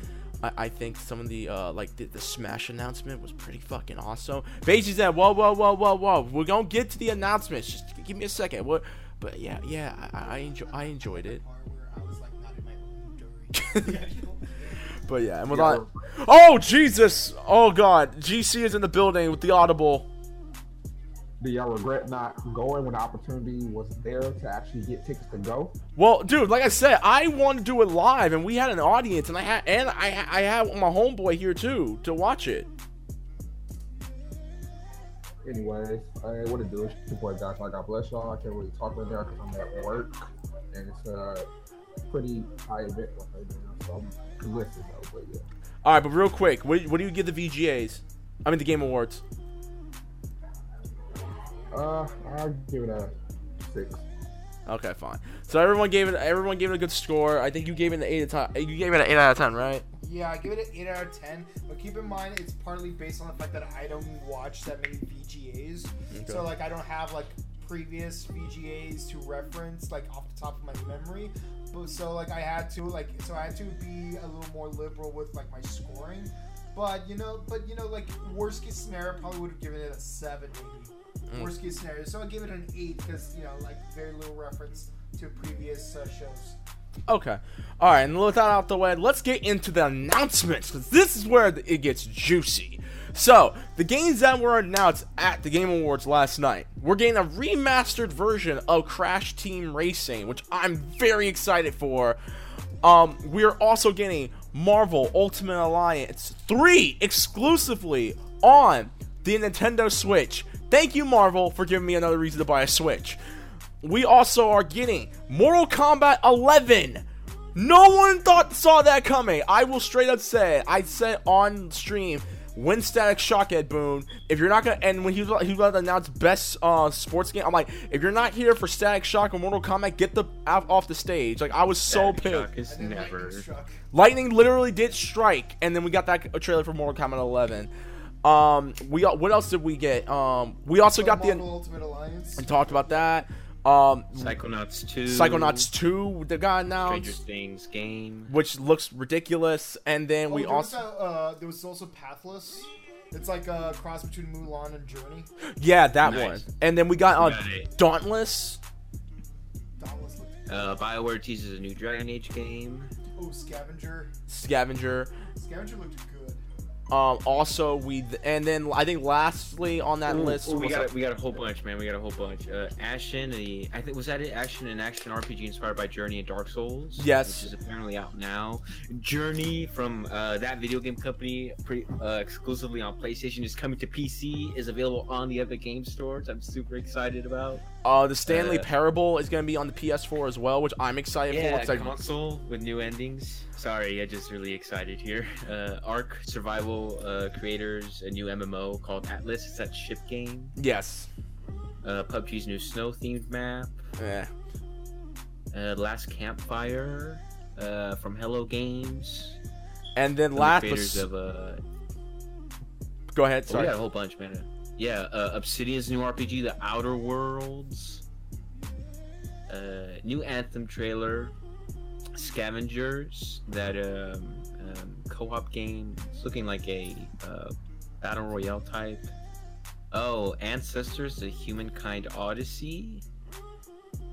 I, I think some of the uh, like the, the Smash announcement was pretty fucking awesome. Beiji Zen, whoa whoa whoa whoa whoa. We're gonna get to the announcements. Just give me a second. What? But yeah yeah I I, enjoy, I enjoyed it. But yeah, and with that, oh Jesus, oh God, GC is in the building with the audible. Do y'all regret not going when the opportunity was there to actually get tickets to go? Well, dude, like I said, I want to do it live, and we had an audience, and I had and I I had my homeboy here too to watch it. Anyways, I what to do? It's your boy Josh. Like, God bless y'all. I can't really talk right now because I'm at work, and it's a pretty high event right now, so I'm listening though. But yeah, All right, but real quick, what, what do you give the VGAs? I mean the Game Awards. uh, I'll give it a six. Okay, fine. So everyone gave it everyone gave it a good score. I think you gave it an eight out of ten. You gave it an eight out of ten, right? Yeah, I give it an 8 out of 10, but keep in mind it's partly based on the fact that I don't watch that many VGAs. Okay. So, like, I don't have, like, previous VGAs to reference, like, off the top of my memory. But, so, like, I had to, like, so I had to be a little more liberal with, like, my scoring. But, you know, but, you know, like, worst case scenario, probably would have given it a 7, maybe. Mm. Worst case scenario. So I give it an 8 because, you know, like, very little reference to previous uh, shows. Okay. All right, and with that out the way, let's get into the announcements because this is where it gets juicy. So, the games that were announced at the Game Awards last night, we're getting a remastered version of Crash Team Racing, which I'm very excited for. Um, we are also getting Marvel Ultimate Alliance 3 exclusively on the Nintendo Switch. Thank you, Marvel, for giving me another reason to buy a Switch. We also are getting Mortal Kombat 11. No one thought saw that coming. I will straight up say, I said on stream Win Static Shock Ed Boon. If you're not gonna, and when he was he was about to announce best uh, sports game, I'm like, if you're not here for Static Shock or Mortal Kombat, get the out, off the stage. Like I was so Static pissed. Shock is never. lightning. Lightning literally did strike, and then we got that trailer for Mortal Kombat 11. Um, we what else did we get? Um, we also got the Ultimate Alliance. and talked about that. Um, Psychonauts 2. Psychonauts 2 that got Stranger announced, Things game. which looks ridiculous, and then Oh, we there was also that, uh, there was also Pathless. It's like a cross between Mulan and Journey. yeah that Nice. one, and then we got uh, Got. Dauntless. Dauntless looked. Uh, BioWare teases a new Dragon Age game. Oh, Scavenger. Scavenger. Scavenger looked good. Um, also we and then I think lastly on that Ooh, list ooh, we got a, we got a whole bunch, man. We got a whole bunch. Uh, Ashen, the I think was that it? Ashen, an action RPG inspired by Journey and Dark Souls. Yes. which is apparently out now. Journey from uh, that video game company, pretty, uh, exclusively on PlayStation, is coming to PC. Is available on the Epic Game Stores. I'm super excited about. uh, the Stanley uh, Parable is going to be on the PS4 as well, which I'm excited for. Yeah, 'cause I- console with new endings. Sorry, I just really excited here. Uh, Ark Survival uh, creators a new MMO called Atlas. It's that ship game. yes. Uh, PUBG's new snow themed map. Yeah. Uh, Last Campfire uh, from Hello Games. And then the last, creators but, of uh, go ahead. oh, we got a whole bunch, man. Yeah, uh, Obsidian's new RPG, The Outer Worlds. Uh, new Anthem trailer. Scavengers, that um, um, co-op game. It's looking like a uh, battle royale type. Oh, Ancestors: The Humankind Odyssey.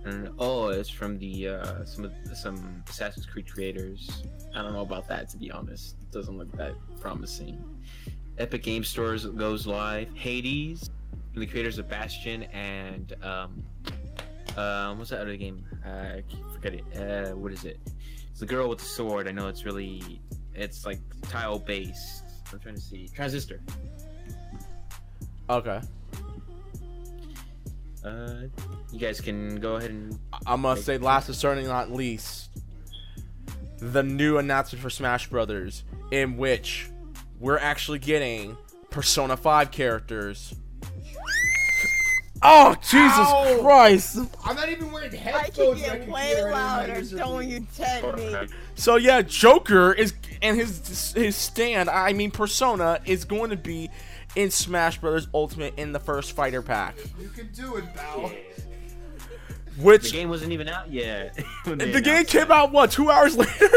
And oh, it's from the uh, some some Assassin's Creed creators. I don't know about that to be honest. It doesn't look that promising. Epic Game Stores goes live. Hades, the creators of Bastion and um, um, what's that other game? Uh, forget it. Uh, what is it? It's the girl with the sword. I know it's really, it's like tile based. I'm trying to see. Transistor. Okay. Uh, you guys can go ahead and I must say, last but certainly not least, the new announcement for Smash Brothers, in which we're actually getting Persona 5 characters. Oh, Jesus Ow! Christ! I'm not even wearing I headphones. can and get can way hear it in my louder. ears. Don't you tempt me. So yeah, Joker is and his his stand, I mean Persona, is going to be in Smash Brothers Ultimate in the first fighter pack, You can do it, Bao. The game wasn't even out yet. the game came it. out what two hours later.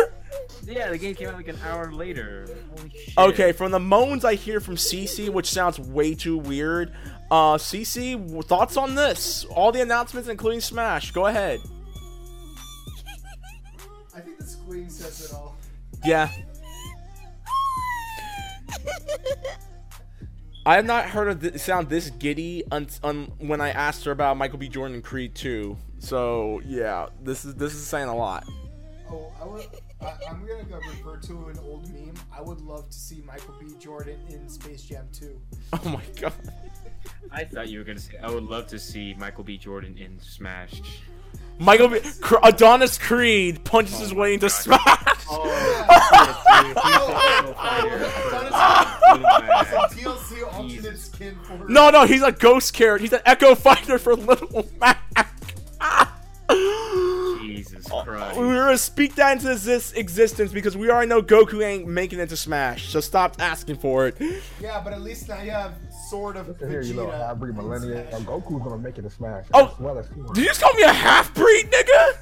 Yeah, the game came out like an hour later. Holy shit. Okay, from the moans I hear from CC, which sounds way too weird. Uh, CC, thoughts on this? All the announcements, including Smash. Go ahead. I think the squeak says it all. Yeah. I have not heard of th- sound this giddy un- un- when I asked her about Michael B. Jordan in Creed 2. So yeah, this is this is saying a lot. Oh, I would. I, I'm gonna go refer to an old meme. I would love to see Michael B. Jordan in Space Jam 2. Oh my god. I thought you were gonna say I would love to see Michael B. Jordan in Smash. Michael B. Cr- Adonis Creed punches his oh oh, way into Smash. TLC alternate skin for No, no, he's a ghost character. He's an Echo Fighter for Little Mac. Jesus oh, Christ. We're gonna speak that into this existence because we already know Goku ain't making it to Smash. So stop asking for it. Yeah, but at least now you have sort of Listen here, you little Vegeta hybrid in millennial. Smash. Oh, Goku's gonna make it a smash. Oh, as well as he Did you just call me a half breed, nigga?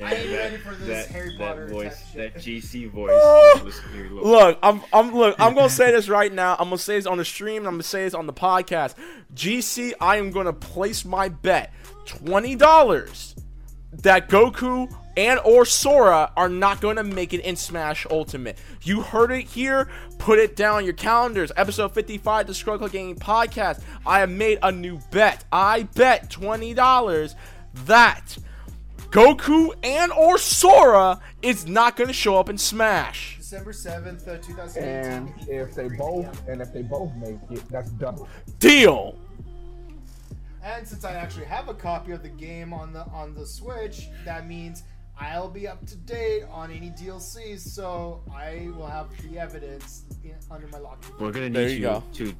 I ain't ready for this that, Harry that voice, type that GC voice. Oh. Here, look. Look, I'm, I'm, look, I'm gonna say this right now. I'm gonna say this on the stream. I'm gonna say this on the podcast. GC, I am gonna place my bet, twenty dollars, that Goku and or Sora are not gonna make it in Smash Ultimate. You heard it here. Put it down on your calendars. Episode 55, the Scrub Club Gaming Podcast. I have made a new bet. I bet twenty dollars that. Goku and or Sora is not going to show up in Smash. December 7th, uh, 2018. And if they both, and if they both make it, that's double. Deal. And since I actually have a copy of the game on the on the Switch, that means I'll be up to date on any DLCs, so I will have the evidence in, under my lock. We're gonna There need you you, go. to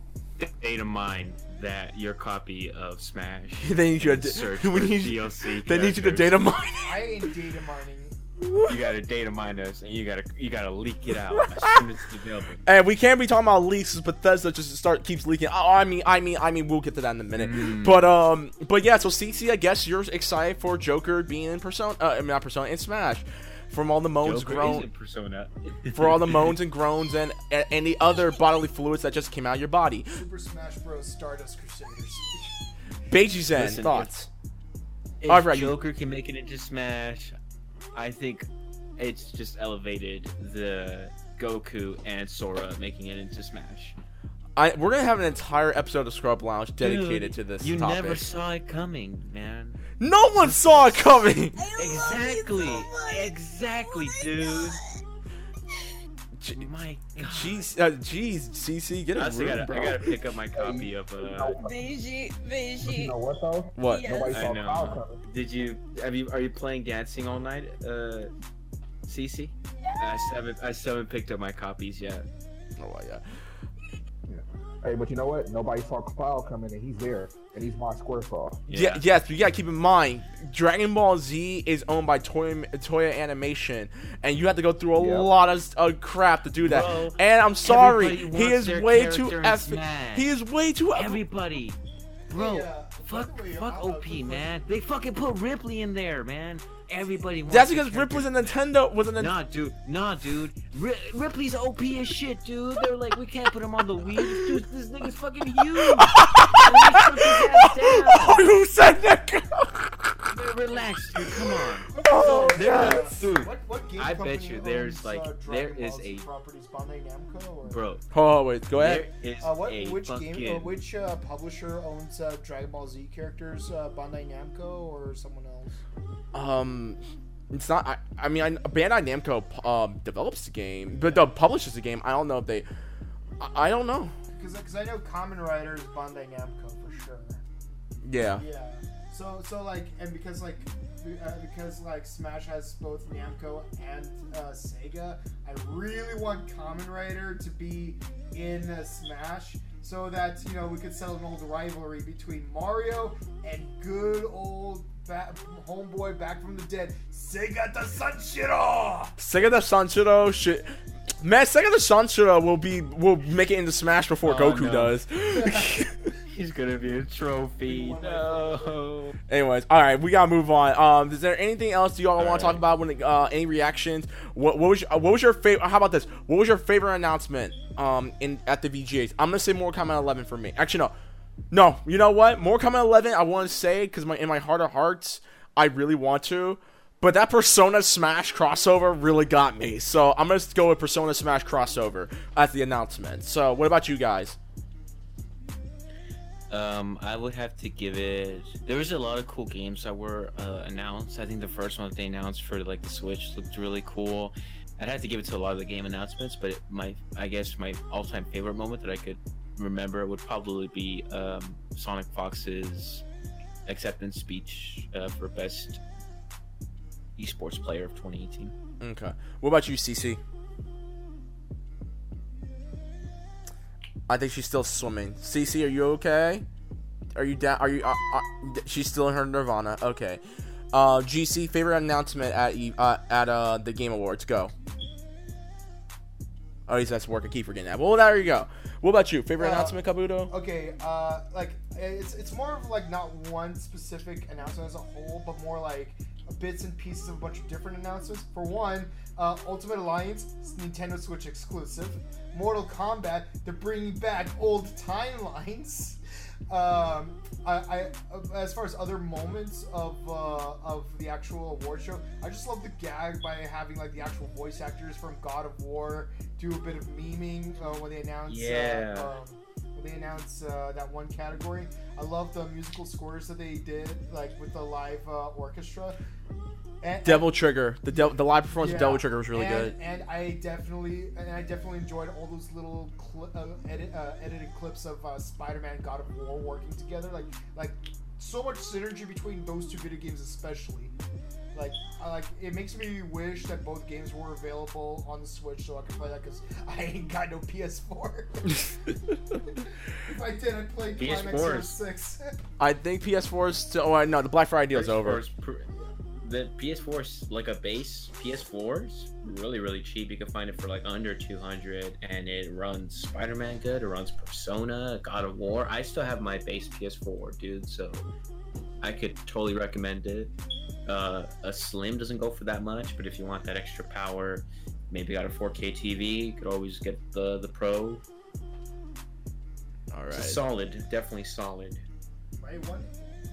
data mine that your copy of Smash. they need you and to search we for need, DLC. they need you to characters. data mine. I ain't data mining. You gotta data mine us, and you gotta you gotta leak it out as soon as it's available. And we can't be talking about leaks. 'cause Bethesda just start keeps leaking. Oh, I mean, I mean, I mean, we'll get to that in a minute. Mm. But um, but yeah. So CC, I guess you're excited for Joker being in Persona. Uh, I mean, not Persona in Smash. From all the moans, Joker groan, Persona. for all the moans and groans and a- any other bodily fluids that just came out of your body. Super Smash Bros. Stardust Crusaders. Beiji Zen Listen, thoughts. If Alright, you- Joker can make it into Smash, I think it's just elevated the Goku and Sora making it into Smash. I we're gonna have an entire episode of Scrub Lounge dedicated Dude, to this You topic. never saw it coming, man. no one saw it coming. Exactly, exactly, dude. My God. Jeez, uh, jeez, CC, get I a also room, gotta, bro. I gotta pick up my copy of. Uh, But Beijing, you Beijing. know what though? What? Yes. Nobody I know. Did you have you are you playing Dancing All Night, uh, Cece? I haven't I still haven't picked up my copies yet. Oh yeah. Hey, but you know what? Nobody saw Cloud coming, and he's there, and he's my Squaresaw. Yeah. yes, but you gotta keep in mind, Dragon Ball Z is owned by Toy, Toei Animation, and you have to go through a Yep. lot of uh, crap to do that. Bro, and I'm sorry, he is way too character in eff- He is way too. eff- Everybody, bro, Hey, uh, fuck, by the way, fuck OP, quick man. They fucking put Ripley in there, man. Everybody wants. That's because Rip was a. Nintendo. Was a Nintendo. Nah, dude. Nah, dude. Ri- Ripley's OP as shit, dude. They're like, we can't put him on the Wii. Dude, this nigga's fucking huge. Let me put his. Who said that? Dude, Relax, dude. Come on. oh, They're not- dude. What, what game I bet company you there's, like, uh, there Dragon is Ball Z a- properties Bandai Namco or Bro, Oh wait, go ahead. there is Uh, what a which fucking. game? Uh, which uh, publisher owns uh, Dragon Ball Z characters? Uh, Bandai Namco or someone else? Um, it's not. I, I mean, I, Bandai Namco um develops the game, but uh, publishes the game. I don't know if they. I, I don't know. Because I know Kamen Rider is Bandai Namco for sure. Yeah. Yeah. So so like and because like uh, because like Smash has both Namco and uh, Sega, I really want Kamen Rider to be in uh, Smash so that you know we could settle an old rivalry between Mario and good old ba- homeboy back from the dead, Segata Sanshiro. Sega the Sanshiro shit. Man, Segata Sanshiro will be will make it into Smash before Oh, Goku no. does. He's gonna be a trophy. No. Anyways, all right, we gotta move on. Um, is there anything else you all want to talk about? When uh, any reactions? What, what was your, what was your favorite? How about this? What was your favorite announcement? Um, in at the VGAs, I'm gonna say Mortal Kombat 11 for me. Actually, no, no. You know what? Mortal Kombat 11. I want to say because my in my heart of hearts, I really want to. But that Persona Smash crossover really got me. So I'm gonna go with Persona Smash crossover as the announcement. So what about you guys? Um, I would have to give it. There was a lot of cool games that were uh, announced. I think the first one that they announced for like the Switch looked really cool. I'd have to give it to a lot of the game announcements, but my I guess my all-time favorite moment that I could remember would probably be um, Sonic Fox's acceptance speech uh, for best esports player of 2018. Okay. What about you, CC? I think she's still swimming. CC, are you okay? Are you down? Are you? Uh, uh, she's still in her nirvana. Okay. Uh, GC favorite announcement at uh, at uh the Game Awards. Go. Oh, he's at work. I keep forgetting that. Well, there you go. What about you? Favorite Uh, announcement, Kabuto? Okay, uh, like it's it's more of like not one specific announcement as a whole, but more like bits and pieces of a bunch of different announcements. For one, uh, Ultimate Alliance, Nintendo Switch exclusive. Mortal Kombat, they're bringing back old timelines. Um, I, I as far as other moments of uh, of the actual award show, I just love the gag by having like the actual voice actors from God of War do a bit of memeing uh, when they announce Yeah. uh, um, when they announce uh, that one category. I love the musical scores that they did, like with the live uh, orchestra. And, Devil Trigger. The Del- the live performance of Devil Trigger was really and, good. And I definitely, and I definitely enjoyed all those little cli- uh, edit, uh, edited clips of uh, Spider-Man, God of War working together. Like, like so much synergy between those two video games, especially. Like, I like it makes me wish that both games were available on the Switch so I could play that because I ain't got no PS4. if I did, I'd play PS4 Climax 06. I think PS4 is still. Oh no, the Black Friday deal's over. PS4 is pr- The PS4 is like a base PS4 is really really cheap. You can find it for like under 200, and it runs Spider-Man good. It runs Persona, God of War. I still have my base PS4, dude. So I could totally recommend it. Uh, a Slim doesn't go for that much, but if you want that extra power, maybe got a 4K TV, you could always get the the Pro. All It's right. solid, definitely solid. My one,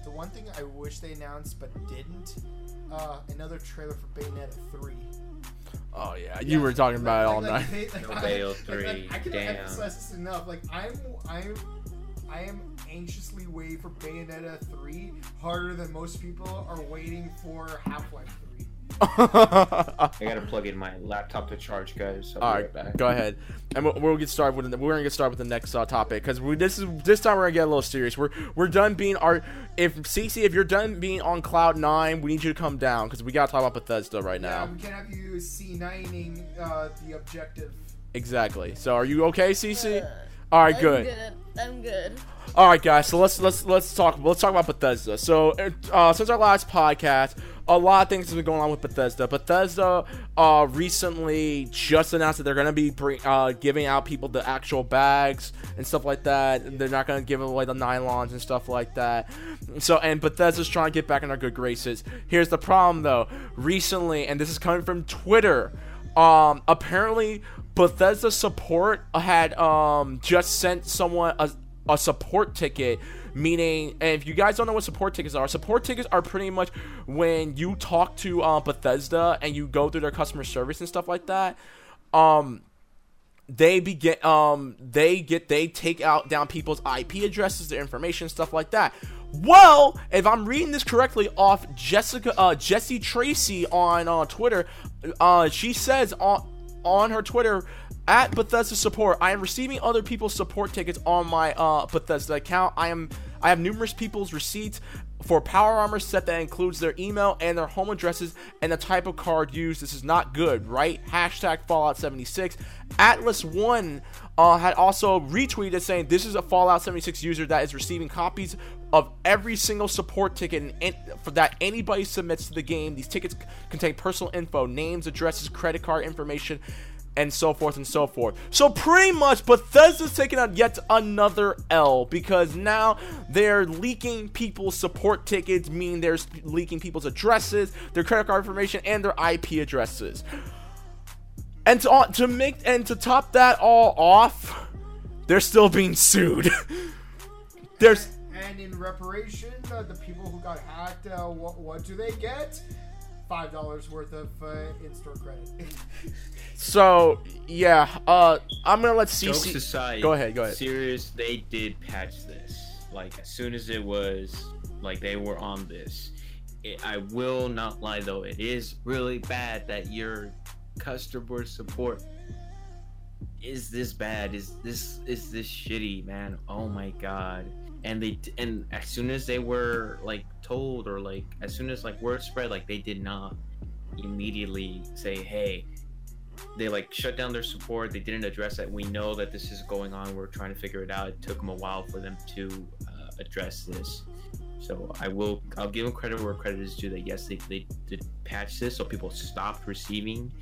the one thing I wish they announced but didn't, uh, another trailer for Bayonetta 3. Oh yeah, you were talking about it all night. they- like, No I- Bayo like, 3, like, I cannot damn. emphasize this enough. Like I'm, I'm, I am anxiously waiting for Bayonetta 3 harder than most people are waiting for Half-Life 3. I gotta plug in my laptop to charge, guys. I'll be All right right, back. go ahead, and we'll, we'll get started with the, we're gonna get started with the next uh, topic because this is this time we're gonna get a little serious. We're we're done being our if CC if you're done being on cloud nine, we need you to come down because we gotta talk about Bethesda right Yeah, now. we can have you C9ing uh, the objective. Exactly. So are you okay, CC? Uh, All right, I'm good. good. I'm good. All right, guys. So let's let's let's talk let's talk about Bethesda. So uh, since our last podcast, a lot of things have been going on with Bethesda. Bethesda uh, recently just announced that they're going to be bring, uh, giving out people the actual bags and stuff like that. They're not going to give away the nylons and stuff like that. So and Bethesda's trying to get back in our good graces. Here's the problem though. Recently, and this is coming from Twitter. Um, apparently Bethesda support had um just sent someone a, a support ticket meaning and if you guys don't know what support tickets are support tickets are pretty much when you talk to uh, bethesda and you go through their customer service and stuff like that um they begin um they get they take out down people's ip addresses their information stuff like that. Well if i'm reading this correctly off jessica uh jesse tracy on uh twitter uh she says on on her twitter at Bethesda support, I am receiving other people's support tickets on my uh, Bethesda account. I am I have numerous people's receipts for Power Armor set that includes their email and their home addresses and the type of card used. This is not good, right? Hashtag Fallout 76. Atlas One uh, had also retweeted saying this is a Fallout 76 user that is receiving copies of every single support ticket and, and for that anybody submits to the game. These tickets c- contain personal info, names, addresses, credit card information and so forth and so forth. So pretty much Bethesda's taking out yet another L because now they're leaking people's support tickets, meaning they're leaking people's addresses, their credit card information, and their IP addresses. And to, to make and to top that all off, they're still being sued. There's And in reparation, uh, the people who got hacked, uh, what, what do they get? Five dollars worth of uh, in-store credit. so yeah, uh I'm gonna let Jokes CC aside, Go ahead, go ahead. Serious, they did patch this. Like as soon as it was, like they were on this. It, I will not lie though, it is really bad that your customer support is this bad. Is this is this shitty, man? Oh my god. And they and as soon as they were like told or like as soon as like word spread, like they did not immediately say, hey, they like shut down their support. They didn't address it we know that this is going on. We're trying to figure it out. It took them a while for them to uh, address this. So i will i'll give them credit where credit is due that yes they, they did patch this so people stopped receiving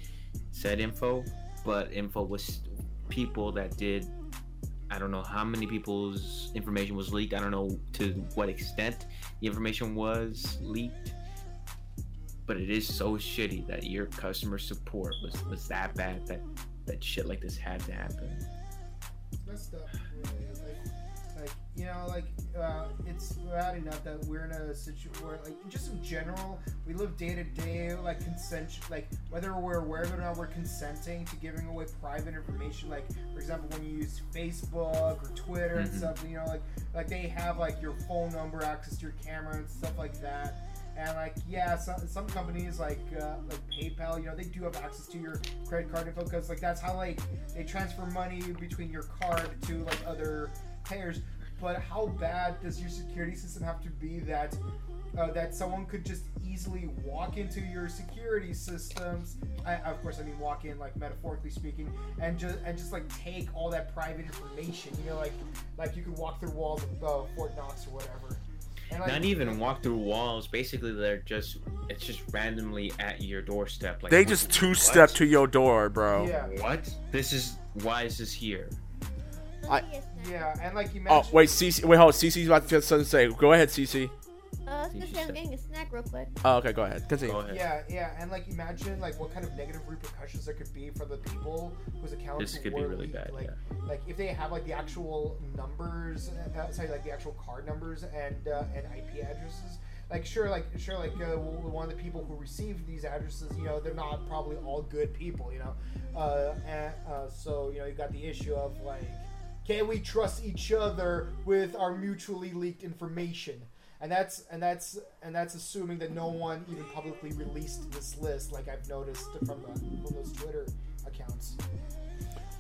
said info but info was people that did i don't know how many people's information was leaked i don't know to what extent the information was leaked but it is so shitty that your customer support was, was that bad that that shit like this had to happen. messed up. Really. Like, like you know, like uh, it's bad enough that we're in a situation where, like, just in general, we live day to day, like consent, like whether we're aware of it or not, we're consenting to giving away private information. Like, for example, when you use Facebook or Twitter and Mhm. stuff, you know, like like they have like your phone number, access to your camera and stuff like that. And like yeah, some, some companies like uh, like PayPal, you know, they do have access to your credit card info because like that's how like they transfer money between your card to like other payers. But how bad does your security system have to be that uh, that someone could just easily walk into your security systems. I, of course, I mean walk in like metaphorically speaking, and just and just like take all that private information. You know, like like you could walk through walls of uh, Fort Knox or whatever. And, like, Not even walk through walls. Basically, they're just it's just randomly at your doorstep. Like They just two what? step to your door, bro. Yeah, What? This is why is this here? I- yeah, and like you Oh wait, CC. Wait, hold. on. CC's about to get something to say. Go ahead, CC. Uh, I was gonna say I'm getting a snack real quick. Oh, okay, go ahead. Continue. Go ahead. Yeah, yeah, and like imagine like what kind of negative repercussions there could be for the people whose accounts This could be really leaked. bad, Like, yeah. like if they have like the actual numbers, uh, sorry, like the actual card numbers and uh, and IP addresses. Like sure, like sure, like uh, one of the people who received these addresses, you know, they're not probably all good people, you know. Uh, and uh, so you know, you got the issue of like, can we trust each other with our mutually leaked information? and that's and that's and that's assuming that no one even publicly released this list, like I've noticed from the from those Twitter accounts.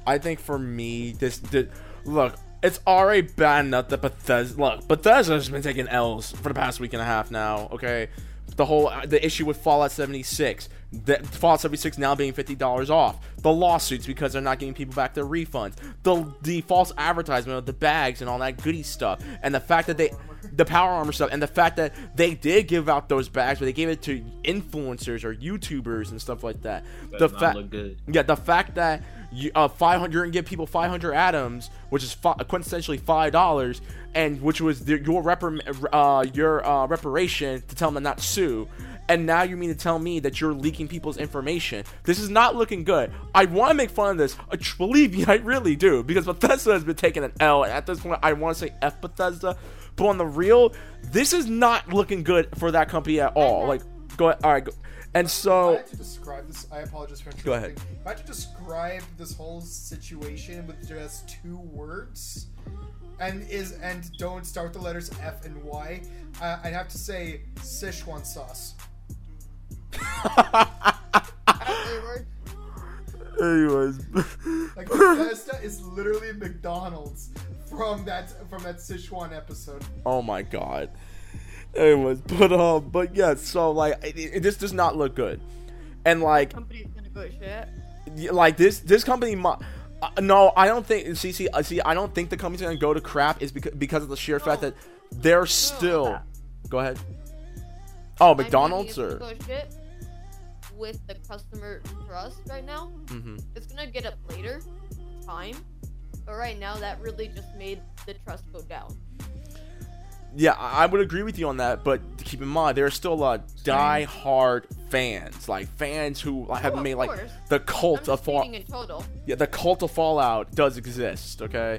I think for me, this, this look, it's already bad enough that Bethesda. Look, Bethesda's been taking L's for the past week and a half now. Okay, the whole uh, the issue with Fallout 76, the Fallout 76 now being fifty dollars off, the lawsuits because they're not giving people back their refunds, the the false advertisement of the bags and all that goody stuff, and the fact that they. The power armor stuff, and the fact that they did give out those bags, but they gave it to influencers or YouTubers and stuff like that. Does the fact, good. yeah, the fact that you, uh, 500 you're gonna give people 500 atoms, which is fi- quintessentially five dollars, and which was the, your reprim- uh, your uh, reparation to tell them to not sue. And now you mean to tell me that you're leaking people's information? This is not looking good. I want to make fun of this. Uh, believe me, I really do, because Bethesda has been taking an L, and at this point, I want to say F Bethesda. But on the real, this is not looking good for that company at all. Like, go ahead. All right, go. And If I so, had to describe this, I apologize for interrupting. Go ahead. If I had to describe this whole situation with just two words, and is and don't start with the letters F and Y, uh, I'd have to say Sichuan sauce. Anyways. Like Bethesda is literally McDonald's from that from that Sichuan episode. Oh my god. Anyways, but um, but yeah, so like it, it, this does not look good, and like company's gonna go shit. like this this company. mu- Uh, no, I don't think. See, see, uh, see. I don't think the company's gonna go to crap. Is because because of the sheer fact that they're still. Go ahead. Oh, McDonald's or. it's gonna go to shit with the customer trust right now. Mm-hmm. It's gonna get up later, time, but right now that really just made the trust go down. Yeah, I would agree with you on that, but keep in mind there are still a lot of die-hard fans, like fans who like, have Oh, made like course. the cult of Fallout. In total. Yeah, the cult of Fallout does exist. Okay,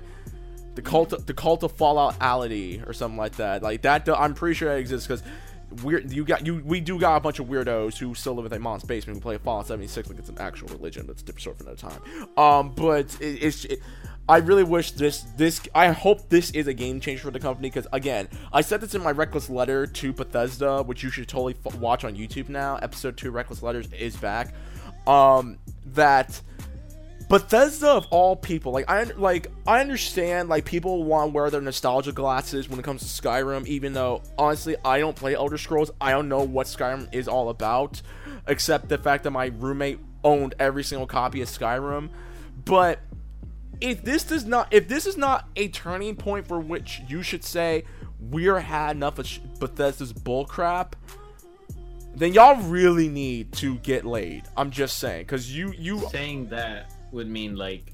the cult, of, the cult of Fallout ality or something like that. Like that, I'm pretty sure it exists because weird. You got you. We do got a bunch of weirdos who still live in their mom's basement who play Fallout 76 like it's an actual religion. That's a different story for another time. Um, but it, it's. It, I really wish this this I hope this is a game changer for the company because again I said this in my reckless letter to Bethesda which you should totally f- watch on YouTube now episode 2 reckless letters is back um that Bethesda of all people, like I like I understand like people want to wear their nostalgia glasses when it comes to Skyrim, even though honestly I don't play Elder Scrolls. I don't know what Skyrim is all about, except the fact that my roommate owned every single copy of Skyrim. But if this does not if this is not a turning point for which you should say we're had enough of Bethesda's bullcrap, then y'all really need to get laid. I'm just saying, because you you Saying that would mean like.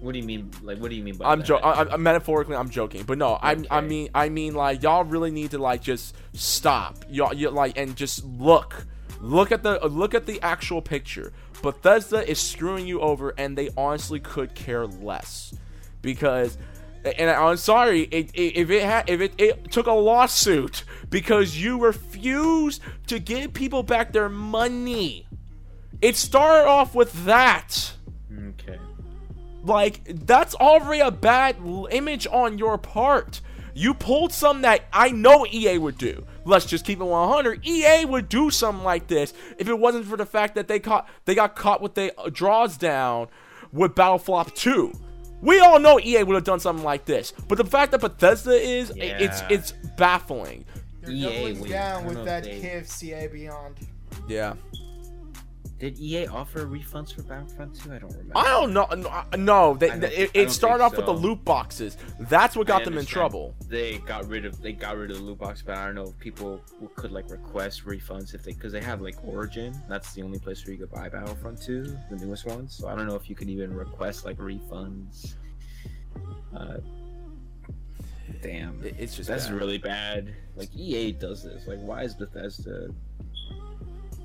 What do you mean? Like, what do you mean by I'm that? jo- I, I, metaphorically I'm joking, but no, I I mean I mean like y'all really need to like just stop, y'all you like and just look, look at the look at the actual picture. Bethesda is screwing you over, and they honestly could care less, because. And I'm sorry it, it, if it had if it, it took a lawsuit because you refused to give people back their money. It started off with that Okay. like that's already a bad image on your part. You pulled something that I know EA would do. Let's just keep it 100. EA would do something like this if it wasn't for the fact that they caught they got caught with their uh, draws down with Battleflop 2. We all know EA would have done something like this, but the fact that Bethesda is, i- it's it's baffling. They're EA doubling down with that they- KFCA Beyond. Yeah. Did EA offer refunds for Battlefront 2? I don't remember. I don't know. No, no they, don't- it, it started off with the loot boxes. That's what got them in trouble. They got rid of they got rid of the loot box, but I don't know if people could like request refunds if they because they have like Origin. That's the only place where you could buy Battlefront 2, the newest ones. So I don't know if you could even request like refunds. Uh, damn, It- it's just that's bad. really bad. Like EA does this. Like, why is Bethesda?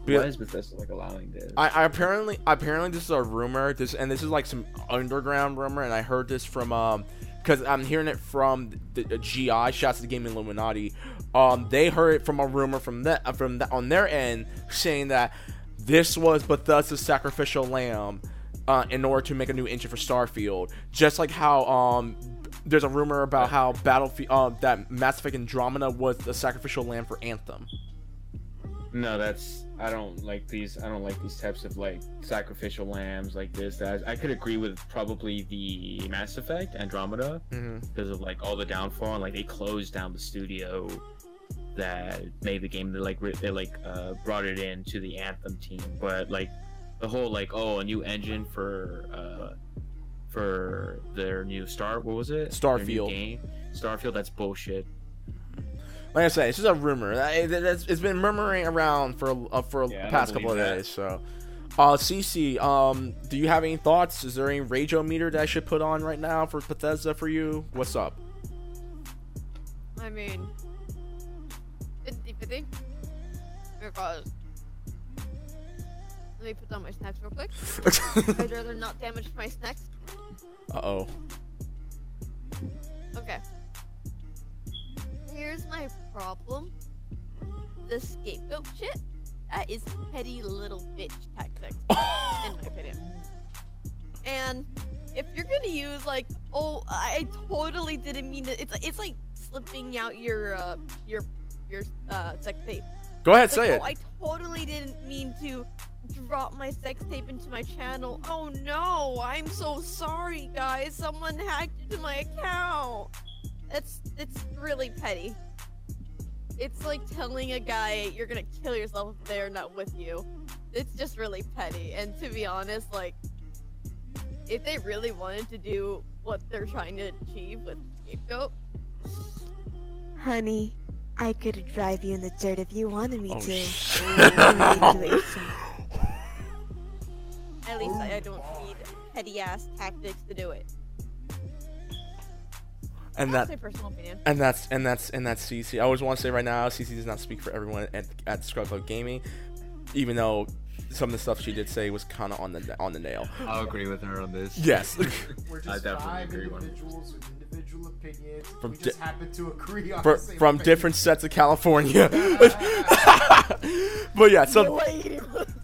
Yeah. Why is Bethesda like allowing this? I, I apparently apparently this is a rumor. This and this is like some underground rumor, and I heard this from um because I'm hearing it from the, the GI. Shouts to the Gaming Illuminati. Um, they heard it from a rumor from that from that on their end saying that this was Bethesda's sacrificial lamb uh, in order to make a new engine for Starfield. Just like how um there's a rumor about how Battlefield uh, that Mass Effect Andromeda was the sacrificial lamb for Anthem. No, that's I don't like these. I don't like these types of like sacrificial lambs like this. That I could agree with probably the Mass Effect Andromeda Mm-hmm. because of like all the downfall and like they closed down the studio that made the game. They like re- they like uh, brought it in to the Anthem team, but like the whole like oh a new engine for uh for their new Star what was it Starfield. game Starfield that's bullshit. Like I say, it's just a rumor. It- It's it's been murmuring around for uh, for Yeah, the past couple of that. days. So, uh, CC, um, do you have any thoughts? Is there any Rageometer meter that I should put on right now for Bethesda for you? What's up? I mean, 50 50. Because. Let me put down my snacks real quick. I'd rather not damage my snacks. uh oh. Okay. Here's my problem. The scapegoat shit. That is petty little bitch tactics, in my opinion. And if you're gonna use like, oh, I totally didn't mean it. It's it's like slipping out your uh your your uh sex tape. Go ahead, It's say like, it. Oh, I totally didn't mean to drop my sex tape into my channel. Oh no, I'm so sorry, guys. Someone hacked into my account. It's it's really petty. It's like telling a guy you're gonna kill yourself if they're not with you. It's just really petty. And to be honest, like, if they really wanted to do what they're trying to achieve with Scapegoat, Honey, I could drive you in the dirt if you wanted me Oh, to. shit. At least I, I don't need petty ass tactics to do it. And That's that my personal opinion. and that's and that's and that's CC. I always want to say right now, CC does not speak for everyone at at Scrub Club Gaming, even though some of the stuff she did say was kind of on the on the nail. I'll agree with her on this. Yes. We're I just definitely five agree individuals with individual opinions. From we just di- happen to agree on For, the same from thing. different sets of California. but yeah, so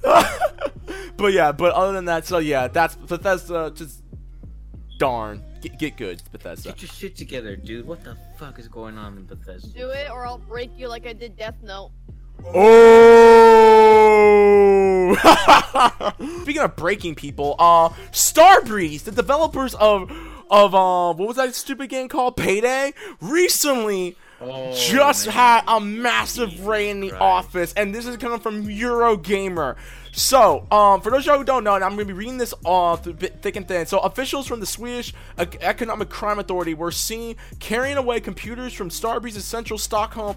but yeah, but other than that, so yeah, that's Bethesda. Just darn, get, get good, Bethesda. Get your shit together, dude. What the fuck is going on in Bethesda? Do it, or I'll break you like I did Death Note. Oh! Speaking of breaking people, uh, Starbreeze, the developers of of um, what was that stupid game called Payday, recently Oh, just man. had a massive raid in the office, and this is coming from Eurogamer. So, um, for those of y'all who don't know, and I'm gonna be reading this uh th- thick and thin. So, officials from the Swedish Ec- Economic Crime Authority were seen carrying away computers from Starbreeze's central Stockholm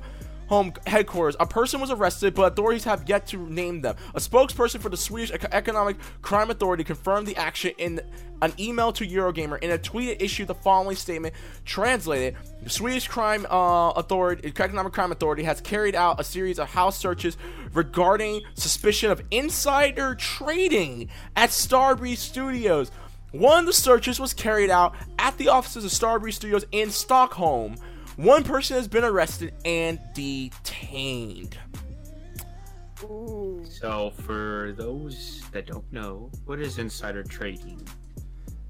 home headquarters. A person was arrested, but authorities have yet to name them. A spokesperson for the Swedish Economic Crime Authority confirmed the action in an email to Eurogamer. In a tweet, it issued the following statement: Translated, the Swedish Crime uh, Authority, Economic Crime Authority, has carried out a series of house searches regarding suspicion of insider trading at Starbreeze Studios. One of the searches was carried out at the offices of Starbreeze Studios in Stockholm. One person has been arrested and detained. So, for those that don't know, what is insider trading?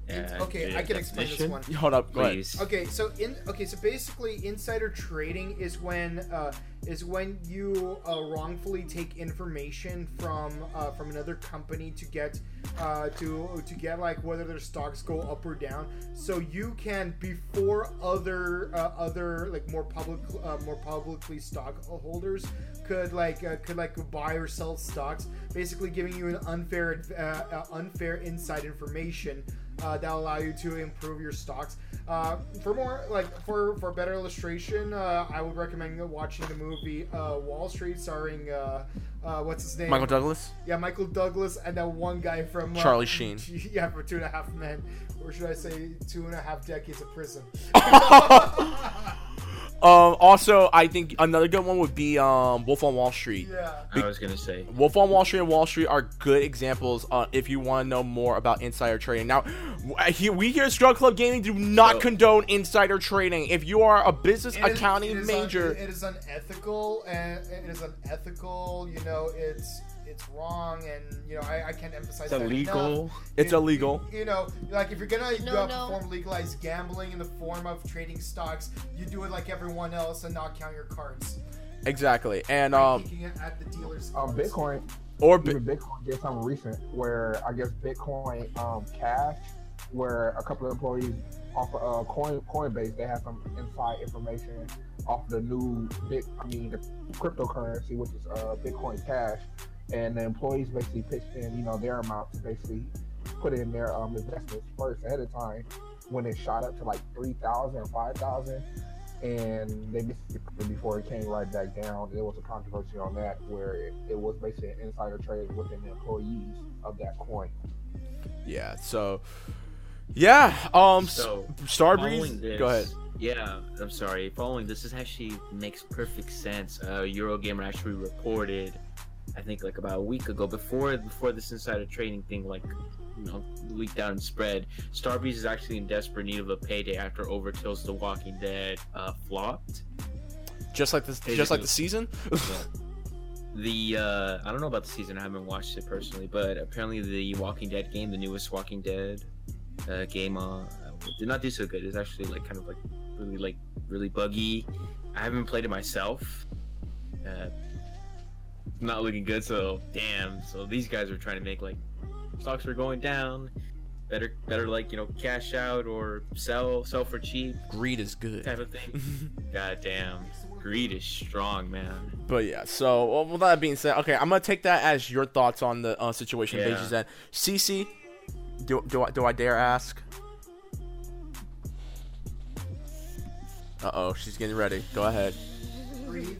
In- okay, the I can explain this definition? one. Hold up, go. Please. Okay, so in okay, so basically, insider trading is when uh, is when you uh, wrongfully take information from uh, from another company to get uh, to to get like whether their stocks go up or down. So you can before other uh, other like more public uh, more publicly stockholders could like uh, could like buy or sell stocks, basically giving you an unfair uh, uh, unfair inside information uh, that allow you to improve your stocks. Uh, for more like for for better illustration, uh, I would recommend watching the movie uh, Wall Street, starring uh, uh, what's his name? Michael Douglas. Yeah, Michael Douglas, and that one guy from uh, Charlie Sheen. Yeah, for Two and a Half Men, or should I say Two and a Half Decades of Prison? Um, also, I think another good one would be um, Wolf on Wall Street. yeah. I was gonna say. Wolf on Wall Street and Wall Street are good examples uh, if you want to know more about insider trading. Now, he- we here at Scrub Club Gaming do not So- condone insider trading. If you are a business It is- accounting it is major, un- it is unethical, and it is unethical. You know, it's it's wrong, and you know, I, I can't emphasize It's that illegal. enough. it's You- illegal. You know, like if you're gonna No, uh, no. perform legalized gambling in the form of trading stocks, you do it like everyone else and not count your cards. Exactly. And um, it at the dealer's Um. Bitcoin, or bi- even Bitcoin did something recent where I guess Bitcoin um, Cash, where a couple of employees off of uh, Coin Coinbase, they have some inside information off the new bit, I mean the cryptocurrency, which is uh, Bitcoin Cash, and the employees basically pitched in, you know, their amount to basically put in their um, investments first ahead of time when it shot up to like 3,000 or 5,000 and they missed it before it came right back down. There was a controversy on that where it, it was basically an insider trade within the employees of that coin. yeah. So, yeah. Um, So, Starbreeze. this, Go ahead. Yeah, I'm sorry. Following this, this actually makes perfect sense. Uh, Eurogamer actually reported, I think like about a week ago, before before this insider trading thing like you know leaked out and spread. Starbreeze is actually in desperate need of a payday after Overkill's The Walking Dead uh, flopped. Just like this, just like the season. The uh, I don't know about the season. I haven't watched it personally, but apparently the Walking Dead game, the newest Walking Dead uh, game, uh, did not do so good. It's actually like kind of like really like really buggy. I haven't played it myself. Uh, not looking good. So damn. So these guys are trying to make like stocks are going down. Better, better like you know cash out or sell, sell for cheap Greed is good. type of thing. God damn, greed is strong, man. But yeah, so well, with that being said, okay, I'm gonna take that as your thoughts on the uh, situation. Yeah. Yeah. At CC, do do I, do I dare ask? Uh oh, she's getting ready. Go ahead. breathe,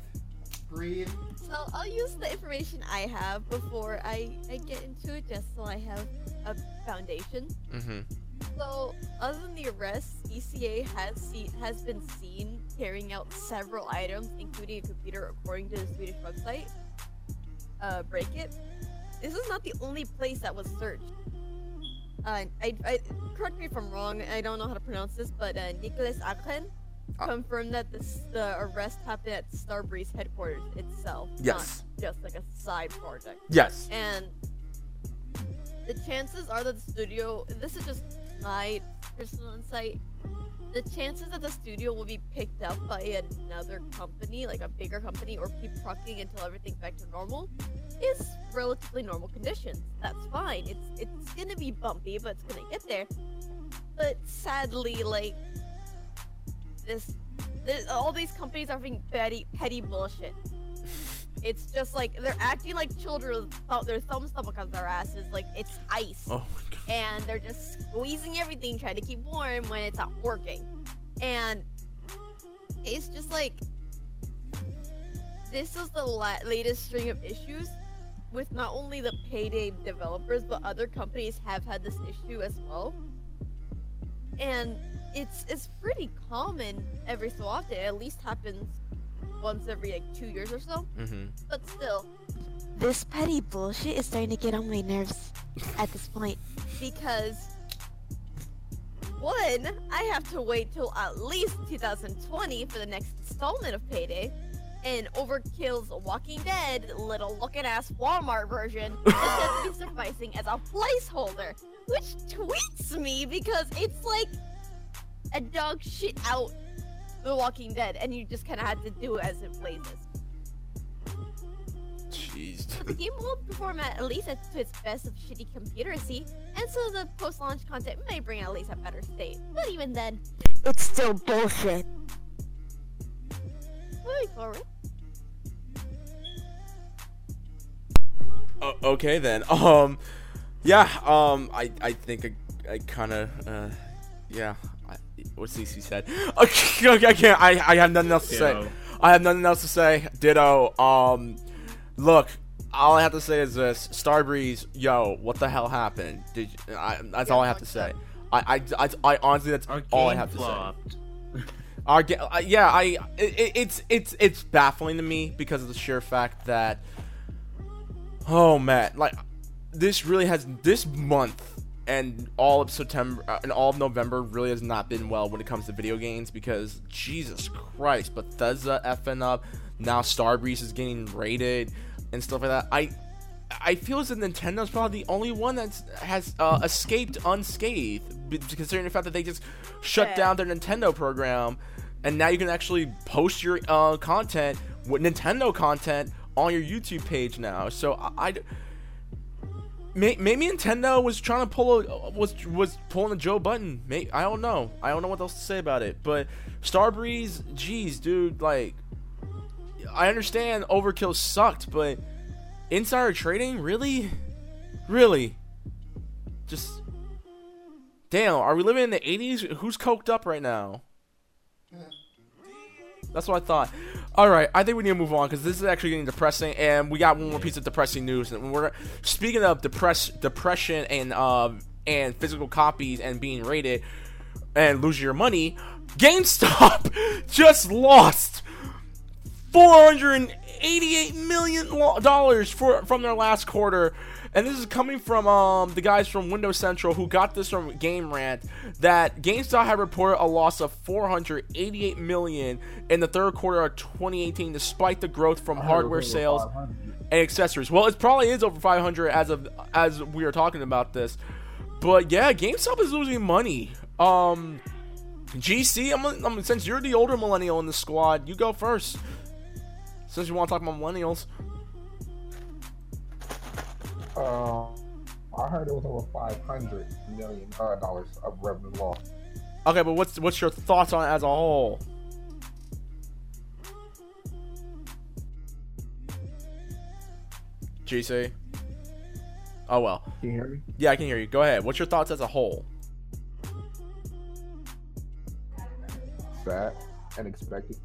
breathe. So I'll use the information I have before I, I get into it, just so I have a foundation. Mm-hmm. So, other than the arrest, ECA has seen, has been seen carrying out several items, including a computer, according to the Swedish website. Uh, Breakit. This is not the only place that was searched. Uh, I, I correct me if I'm wrong. I don't know how to pronounce this, but uh, Nicholas Akren Uh. confirmed that this, the arrest happened at Starbreeze headquarters itself, Yes. not just like a side project. Yes. And the chances are that the studio, this is just my personal insight, the chances that the studio will be picked up by another company, like a bigger company, or keep trucking until everything's back to normal, is relatively normal conditions. That's fine. It's it's gonna be bumpy, but it's gonna get there. But sadly, like this, this all these companies are being petty petty bullshit. It's just like they're acting like children with their thumbs up their asses, like it's ice, Oh and they're just squeezing everything, trying to keep warm when it's not working. And it's just like this is the la- latest string of issues with not only the payday developers, but other companies have had this issue as well. And it's it's pretty common every so often. It at least happens once every like two years or so. Mm-hmm. But still, This petty bullshit is starting to get on my nerves at this point. because one, I have to wait till at least 2020 for the next installment of Payday, And Overkill's Walking Dead little looking ass Walmart version is going to be sufficing as a placeholder, which tweets me because it's like a dog shit out The Walking Dead, and you just kind of had to do it as it blazes. Jeez. But the game will perform at, at least at to its best of shitty computer see, and so the post-launch content may bring at least a better state. But even then, It's still bullshit. moving forward. O- okay then. Um, yeah. Um, I I think I, I kind of uh, yeah. What CC said. Okay, okay, I can't. I I have nothing else to say. I have nothing else to say. Ditto. Um, look. All I have to say is this: Starbreeze, yo, what the hell happened? Did you, I, that's all I have to say. I, I, I, I honestly, that's all I game have to say. flopped. Our ga- uh, yeah, I it- it's it's it's baffling to me because of the sheer fact that oh man, like this really has this month and all of September uh, and all of November really has not been well when it comes to video games because Jesus Christ, Bethesda effing up, now Starbreeze is getting rated and stuff like that. I I feel as if Nintendo's probably the only one that has uh, escaped unscathed, b- considering the fact that they just shut Yeah. down their Nintendo program, and now you can actually post your uh, content with Nintendo content on your YouTube page now. So I, I maybe Nintendo was trying to pull a, was was pulling a Joe Button. I don't know. I don't know what else to say about it. But Starbreeze, geez, dude, like I understand Overkill sucked, but insider trading, really, really, just damn. Are we living in the '80s? Who's coked up right now? That's what I thought. All right, I think we need to move on because this is actually getting depressing, and we got one more piece of depressing news. And we're speaking of depress, depression, and uh, and physical copies and being rated and losing your money. GameStop just lost 488 million dollars for from their last quarter and this is coming from um the guys from Windows Central who got this from Game Rant that GameStop had reported a loss of 488 million in the third quarter of 2018 despite the growth from hardware sales and accessories. Well, it probably is over 500 as of as we are talking about this. But yeah, GameStop is losing money. Um GC, I'm, I'm, since you're the older millennial in the squad, you go first. Since you want to talk about millennials. Uh, I heard it was over five hundred million dollars of revenue loss. Okay, but what's what's your thoughts on it as a whole? GC. Oh well. Can you hear me? Yeah, I can hear you. Go ahead. What's your thoughts as a whole? Sad and expected.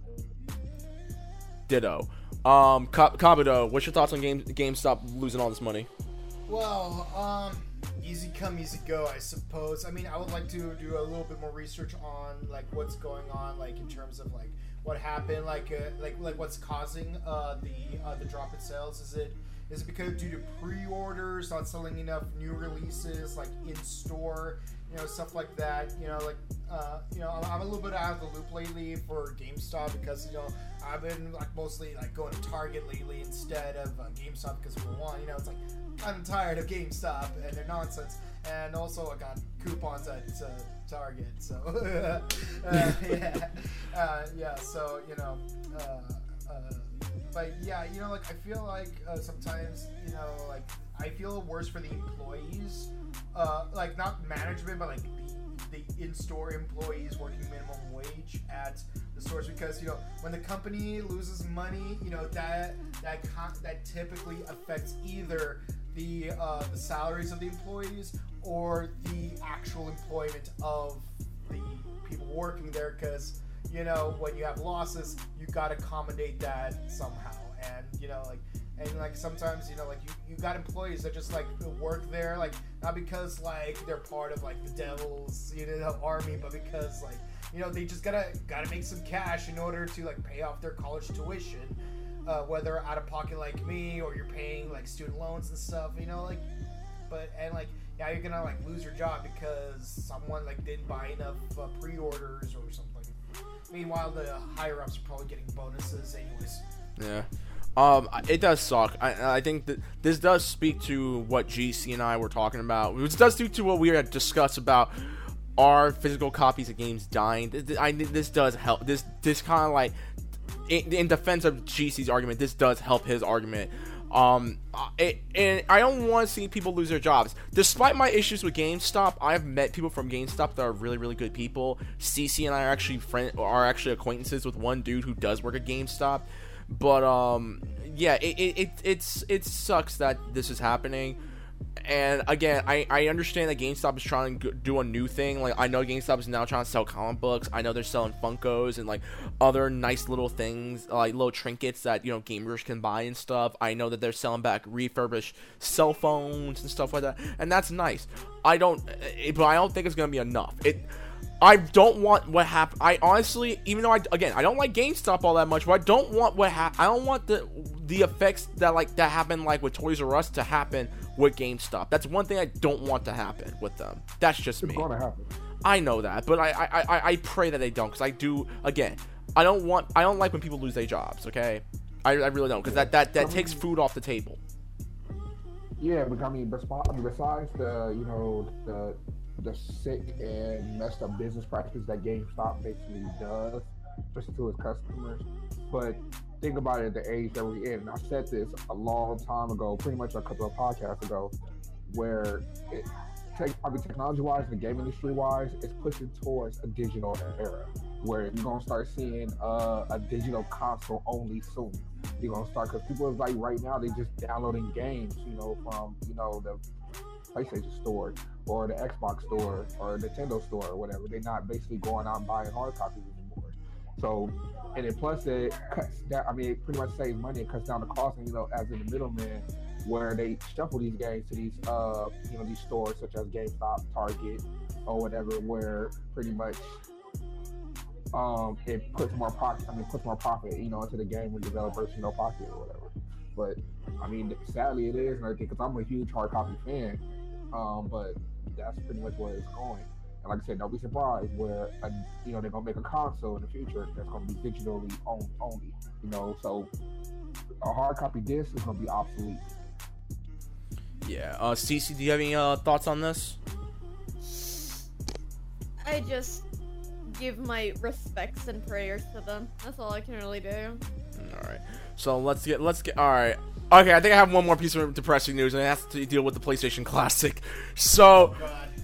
Ditto. Um, Ka- Kabuto, what's your thoughts on Game GameStop losing all this money? Well, um, easy come, easy go, I suppose. I mean, I would like to do a little bit more research on like what's going on, like in terms of like what happened, like uh, like like what's causing uh, the uh, the drop in sales. Is it is it because due to pre-orders, not selling enough new releases, like in store, you know, stuff like that. You know, like uh, you know, I'm, a little bit out of the loop lately for GameStop because you know I've been like mostly like going to Target lately instead of uh, GameStop because for one, you know, it's like I'm tired of GameStop and their nonsense, and also I got coupons at uh, Target, so uh, yeah, uh, yeah. So you know, uh, uh, but yeah, you know, like I feel like uh, sometimes you know, like I feel worse for the employees, uh, like not management, but like the, the in-store employees working minimum wage at the stores because you know when the company loses money, you know that that con- that typically affects either the uh, the salaries of the employees or the actual employment of the people working there because you know when you have losses you got to accommodate that somehow. And you know like and like sometimes you know like you, you got employees that just like work there like not because like they're part of like the devil's you know army but because like you know they just gotta gotta make some cash in order to like pay off their college tuition uh, whether out of pocket like me or you're paying like student loans and stuff you know like but and like yeah you're gonna like lose your job because someone like didn't buy enough uh, pre-orders or something meanwhile the higher ups are probably getting bonuses anyways Yeah. Um, it does suck. I, I think that this does speak to what GC and I were talking about. Which does speak to what we had discussed about our physical copies of games dying. This, I, this does help. This this kind of like in, in defense of GC's argument, this does help his argument. Um, it, and I don't want to see people lose their jobs. Despite my issues with GameStop, I've met people from GameStop that are really, really good people. CC and I are actually friend are actually acquaintances with one dude who does work at GameStop. But um, yeah, it, it, it it's it sucks that this is happening. And again, I, I understand that GameStop is trying to do a new thing. Like I know GameStop is now trying to sell comic books. I know they're selling Funkos and like other nice little things, like little trinkets that you know gamers can buy and stuff. I know that they're selling back refurbished cell phones and stuff like that, and that's nice. I don't, eh, but I don't think it's gonna be enough. It I don't want what happened. I honestly, even though I again I don't like GameStop all that much, but I don't want what happened. I don't want the the effects that like that happened like with Toys R Us to happen with GameStop. That's one thing I don't want to happen with them. That's just It's me. gonna happen. I know that, but I I, I, I pray that they don't because I do again. I don't want I don't like when people lose their jobs. Okay, I, I really don't because that that that takes food off the table. Yeah, but I I mean, besides the you know the the sick and messed up business practices that GameStop basically does, especially to its customers. But think about it, the age that we're in. And I said this a long time ago, pretty much a couple of podcasts ago, where it, tech, mean, technology-wise, and the game industry-wise, it's pushing towards a digital era, where you're gonna start seeing uh, a digital console only soon. You're gonna start because people is like right now they're just downloading games, you know, from you know the PlayStation Store or the Xbox Store or Nintendo Store or whatever. They're not basically going out and buying hard copies anymore. So, and then plus it cuts down. I mean, it pretty much saves money. It cuts down the cost, and you know, as in the middleman, where they shuffle these games to these, uh, you know, these stores such as GameStop, Target, or whatever, where pretty much. Um, it puts more profit. I mean, puts more profit, you know, into the game and developers, you know, pocket or whatever. But I mean, sadly, it is, and think because I'm a huge hard copy fan, um, but that's pretty much where it's going. And like I said, don't be surprised where uh, you know they're gonna make a console in the future that's gonna be digitally owned only. You know, so a hard copy disc is gonna be obsolete. Yeah. Uh, CC, do you have any uh, thoughts on this? I just give my respects and prayers to them. That's all I can really do. All right. So let's get let's get all right. Okay, I think I have one more piece of depressing news, and it has to deal with the PlayStation Classic. So,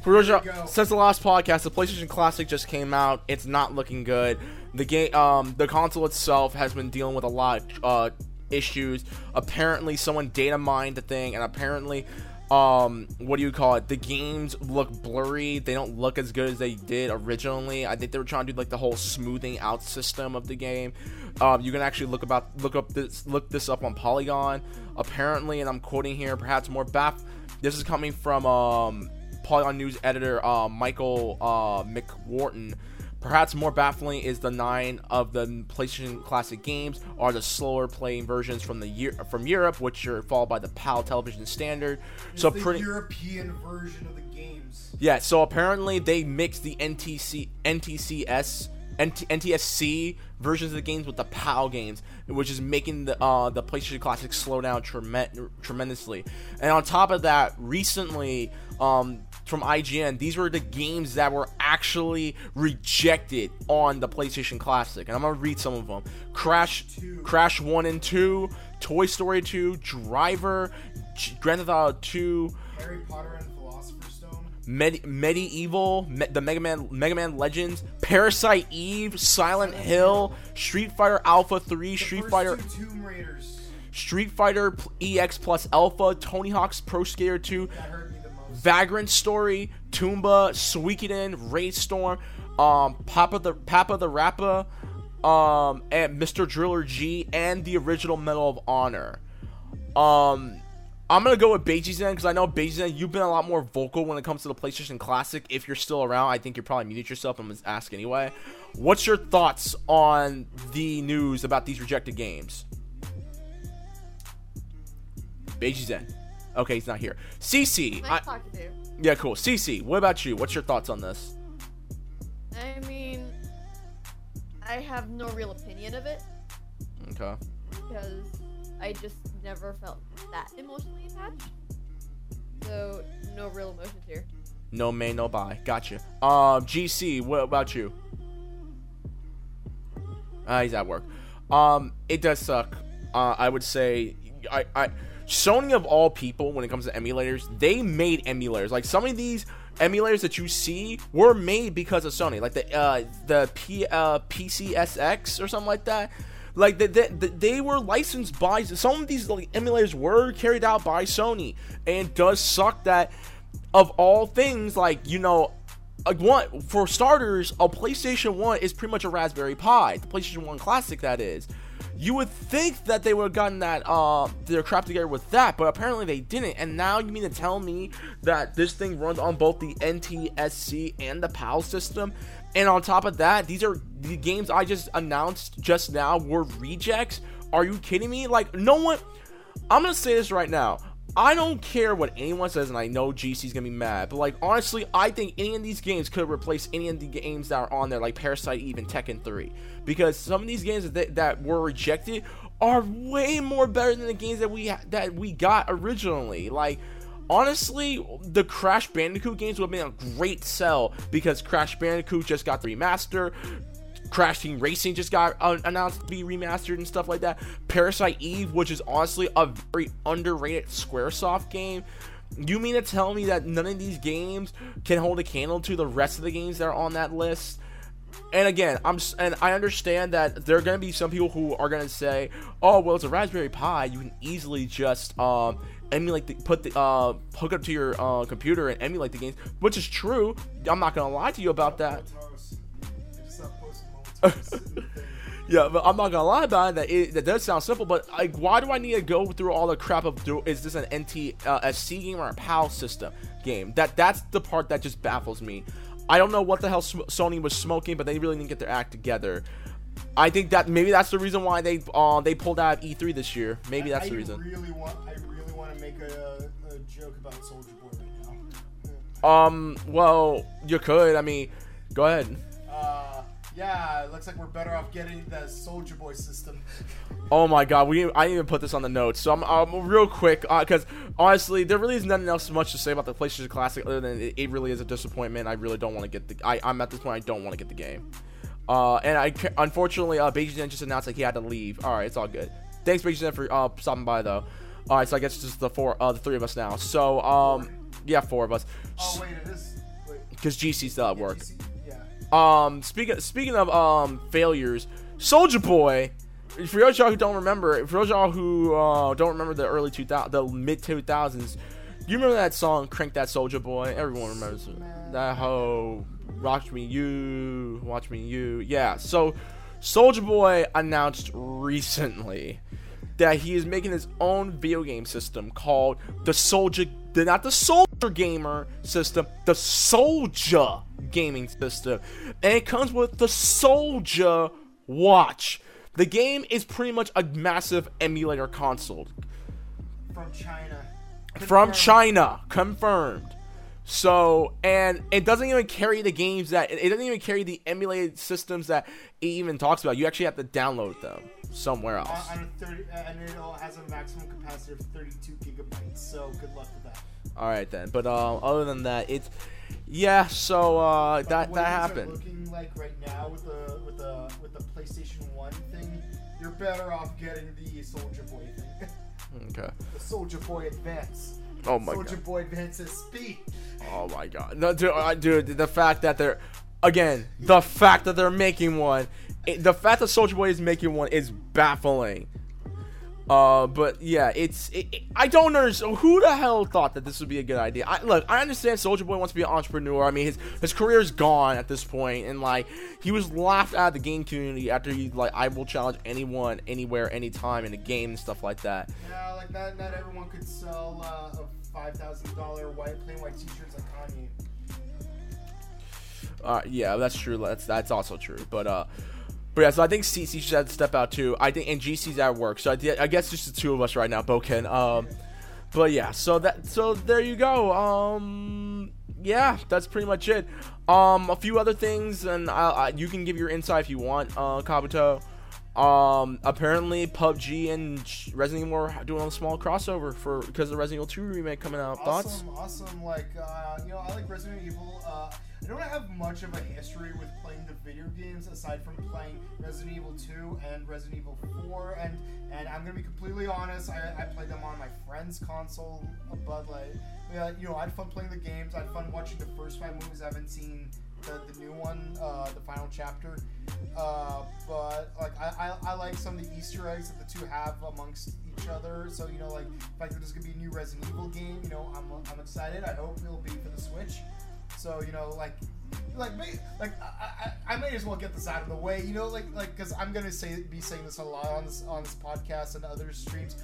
we since the last podcast, the PlayStation Classic just came out. It's not looking good. The game, um, the console itself has been dealing with a lot of uh, issues. Apparently, someone data mined the thing, and apparently, um, what do you call it? The games look blurry. They don't look as good as they did originally. I think they were trying to do like the whole smoothing out system of the game. Um, you can actually look about look up this look this up on Polygon. Apparently, and I'm quoting here, perhaps more baff. This is coming from um, Polygon News editor uh, Michael uh, McWhertor. Perhaps more baffling is the nine of the PlayStation Classic games are the slower playing versions from the year from Europe, which are followed by the PAL Television Standard. It's so pretty European version of the games. yeah. So apparently they mixed the NTC NTCS NT, NTSC versions of the games with the PAL games, which is making the uh, the PlayStation Classic slow down tremen- tremendously. And on top of that, recently um, from IGN, these were the games that were actually rejected on the PlayStation Classic, and I'm gonna read some of them: Crash, Crash One and Two, Toy Story Two, Driver, G- Grand Theft Auto Two. Harry Potter and Philosopher's Stone. Med- Medieval, Me- the Mega Man, Mega Man Legends, Parasite Eve, Silent Hill, Street Fighter Alpha 3, The Street Fighter, Tomb Raiders. Street Fighter EX Plus Alpha, Tony Hawk's Pro Skater 2, Vagrant Story, Tomba, Suikoden, RayStorm, um, Papa the Papa the Rappa, um, and Mr. Driller G, and the original Medal of Honor. Um, I'm gonna go with Beiji Zen because I know Beiji Zen, you've been a lot more vocal when it comes to the PlayStation Classic. If you're still around, I think you're probably muted yourself. I'm gonna ask anyway. What's your thoughts on the news about these rejected games? Beiji Zen. Okay, he's not here. CC. Nice I, talking to you. yeah, cool. CC, what about you? What's your thoughts on this? I mean, I have no real opinion of it. Okay. because I just never felt that emotionally attached. So no real emotions here. No may, no buy. Gotcha. Um, GC, what about you? Uh, he's at work. Um, it does suck. Uh, I would say, I, I, Sony of all people, when it comes to emulators, they made emulators. Like some of these emulators that you see were made because of Sony, like the uh, the P, uh, PCSX or something like that. Like they, they, they were licensed by some of these like emulators were carried out by Sony, and does suck that of all things, like you know, like one for starters, a PlayStation One is pretty much a Raspberry Pi, the PlayStation One Classic that is. You would think that they would have gotten that uh their crap together with that, but apparently they didn't. And now you mean to tell me that this thing runs on both the NTSC and the PAL system? And on top of that, these are the games I just announced just now were rejects. Are you kidding me? Like no one I'm gonna say this right now. I don't care what anyone says, and I know GC's gonna be mad, but like honestly, I think any of these games could replace any of the games that are on there, like Parasite, even Tekken 3, because some of these games that that were rejected are way more better than the games that we that we got originally. Like honestly, the Crash Bandicoot games would have been a great sell because Crash Bandicoot just got the remaster. Crash Team Racing just got uh, announced to be remastered and stuff like that. Parasite Eve, which is honestly a very underrated SquareSoft game. You mean to tell me that none of these games can hold a candle to the rest of the games that are on that list? And again, I'm and I understand that there are gonna be some people who are gonna say, "Oh, well, it's a Raspberry Pi. You can easily just um, emulate the put the uh, hook up to your uh, computer and emulate the games," which is true. I'm not gonna lie to you about that. yeah, but I'm not gonna lie about it. That it that does sound simple, but like, why do I need to go through all the crap of do, is this an nt NTSC game or a PAL system game? That that's the part that just baffles me. I don't know what the hell Sony was smoking, but they really didn't get their act together. I think that maybe that's the reason why they uh, they pulled out of E3 this year. Maybe that's I the reason. Really want, I really want to make a, a joke about Soulja Boy right now. Um. Well, you could. I mean, go ahead. Uh, yeah, it looks like we're better off getting the Soulja Boy system. Oh my God, we I didn't even put this on the notes, so I'm um, real quick because uh, honestly, there really is nothing else much to say about the PlayStation Classic other than it, it really is a disappointment. I really don't want to get the. I, I'm at this point, I don't want to get the game. Uh, and I unfortunately, uh, Beijing just announced that he had to leave. All right, it's all good. Thanks, Beijing, for uh stopping by though. All right, so I guess it's just the four, uh, the three of us now. So um, yeah, four of us. Oh wait, it is. Because GC's still at work. Yeah. Um, speaking speaking of um failures, Soulja Boy. For those y'all who don't remember, for those y'all who uh, don't remember the early 2000, the mid 2000s, you remember that song "Crank That Soulja Boy"? Everyone remembers it. that whole "Watch Me You, Watch Me You." Yeah. So, Soulja Boy announced recently that he is making his own video game system called the Soulja, the, not the Soulja Gamer system, the Soulja gaming system, and it comes with the Soulja Watch. The game is pretty much a massive emulator console From China. from China, confirmed. So, and it doesn't even carry the games that it doesn't even carry the emulated systems that it even talks about. You actually have to download them somewhere On, else. on 30, uh, and it all has a maximum capacity of 32 gigabytes. So good luck with that. All right then, but uh, other than that, it's yeah. So uh, that that happened. Looking like right now with the with the with the PlayStation One thing, you're better off getting the Soulja Boy thing, Okay. the Soulja Boy Advance. Oh my Soulja god. Soulja Boy Advance SP. Oh my god. No, dude, uh, dude, the fact that they're again, the fact that they're making one, it, the fact that Soulja Boy is making one is baffling. Uh, but yeah, it's it, it- I don't understand who the hell thought that this would be a good idea. I look, I understand Soulja Boy wants to be an entrepreneur. I mean, his his career is gone at this point, and like he was laughed out of the game community after he like I will challenge anyone, anywhere, anytime in a game and stuff like that. Yeah, like not not everyone could sell uh, a five thousand dollar white plain white T-shirts like Kanye. Uh, yeah, that's true. That's that's also true. But uh, but yeah. So I think CC should have to step out too. I think and GC's at work. So I, I guess just the two of us right now, Bouken. Um, but yeah. So that so there you go. Um, yeah, that's pretty much it. Um, a few other things, and I, I, you can give your insight if you want, uh, Kabuto. Um, apparently PUBG and Resident Evil are doing a small crossover for because of the Resident Evil 2 remake coming out. Thoughts? Awesome, awesome. Like, uh, you know, I like Resident Evil. Uh, I don't have much of a history with playing the video games aside from playing Resident Evil 2 and Resident Evil 4. And and I'm gonna be completely honest, I, I played them on my friend's console, but like, yeah, you know, I had fun playing the games. I had fun watching the first five movies. I haven't seen the, the new one, uh, the final chapter. Uh, but like I, I, I like some of the Easter eggs that the two have amongst each other. So you know, like the fact that there's gonna be a new Resident Evil game, you know, I'm, I'm excited. I hope it'll be for the Switch. So you know, like, like, may- like I, I, I may as well get this out of the way. You know, like, like, because I'm gonna say be saying this a lot on this on this podcast and other streams.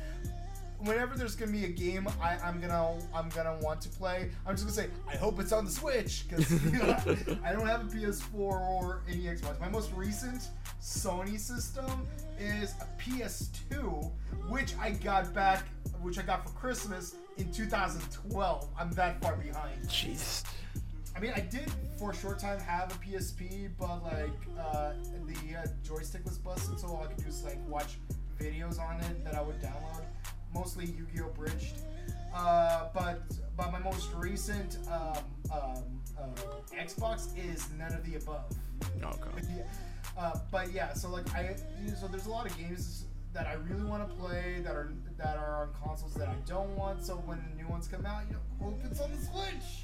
Whenever there's gonna be a game I, I'm gonna I'm gonna want to play, I'm just gonna say I hope it's on the Switch because you know, I don't have a PS4 or any Xbox. My most recent Sony system is a PS2, which I got back, which I got for Christmas in 2012. I'm that far behind. Jeez. I mean, I did for a short time have a PSP, but like uh, the uh, joystick was busted, so all I could do is like watch videos on it that I would download, mostly Yu-Gi-Oh! Bridged. Uh, but but my most recent um, um, uh, Xbox is none of the above. Okay. Yeah. Uh, but yeah, so like I, so there's a lot of games that I really want to play that are that are on consoles that I don't want. So when the new ones come out, you know, hope it's on the Switch.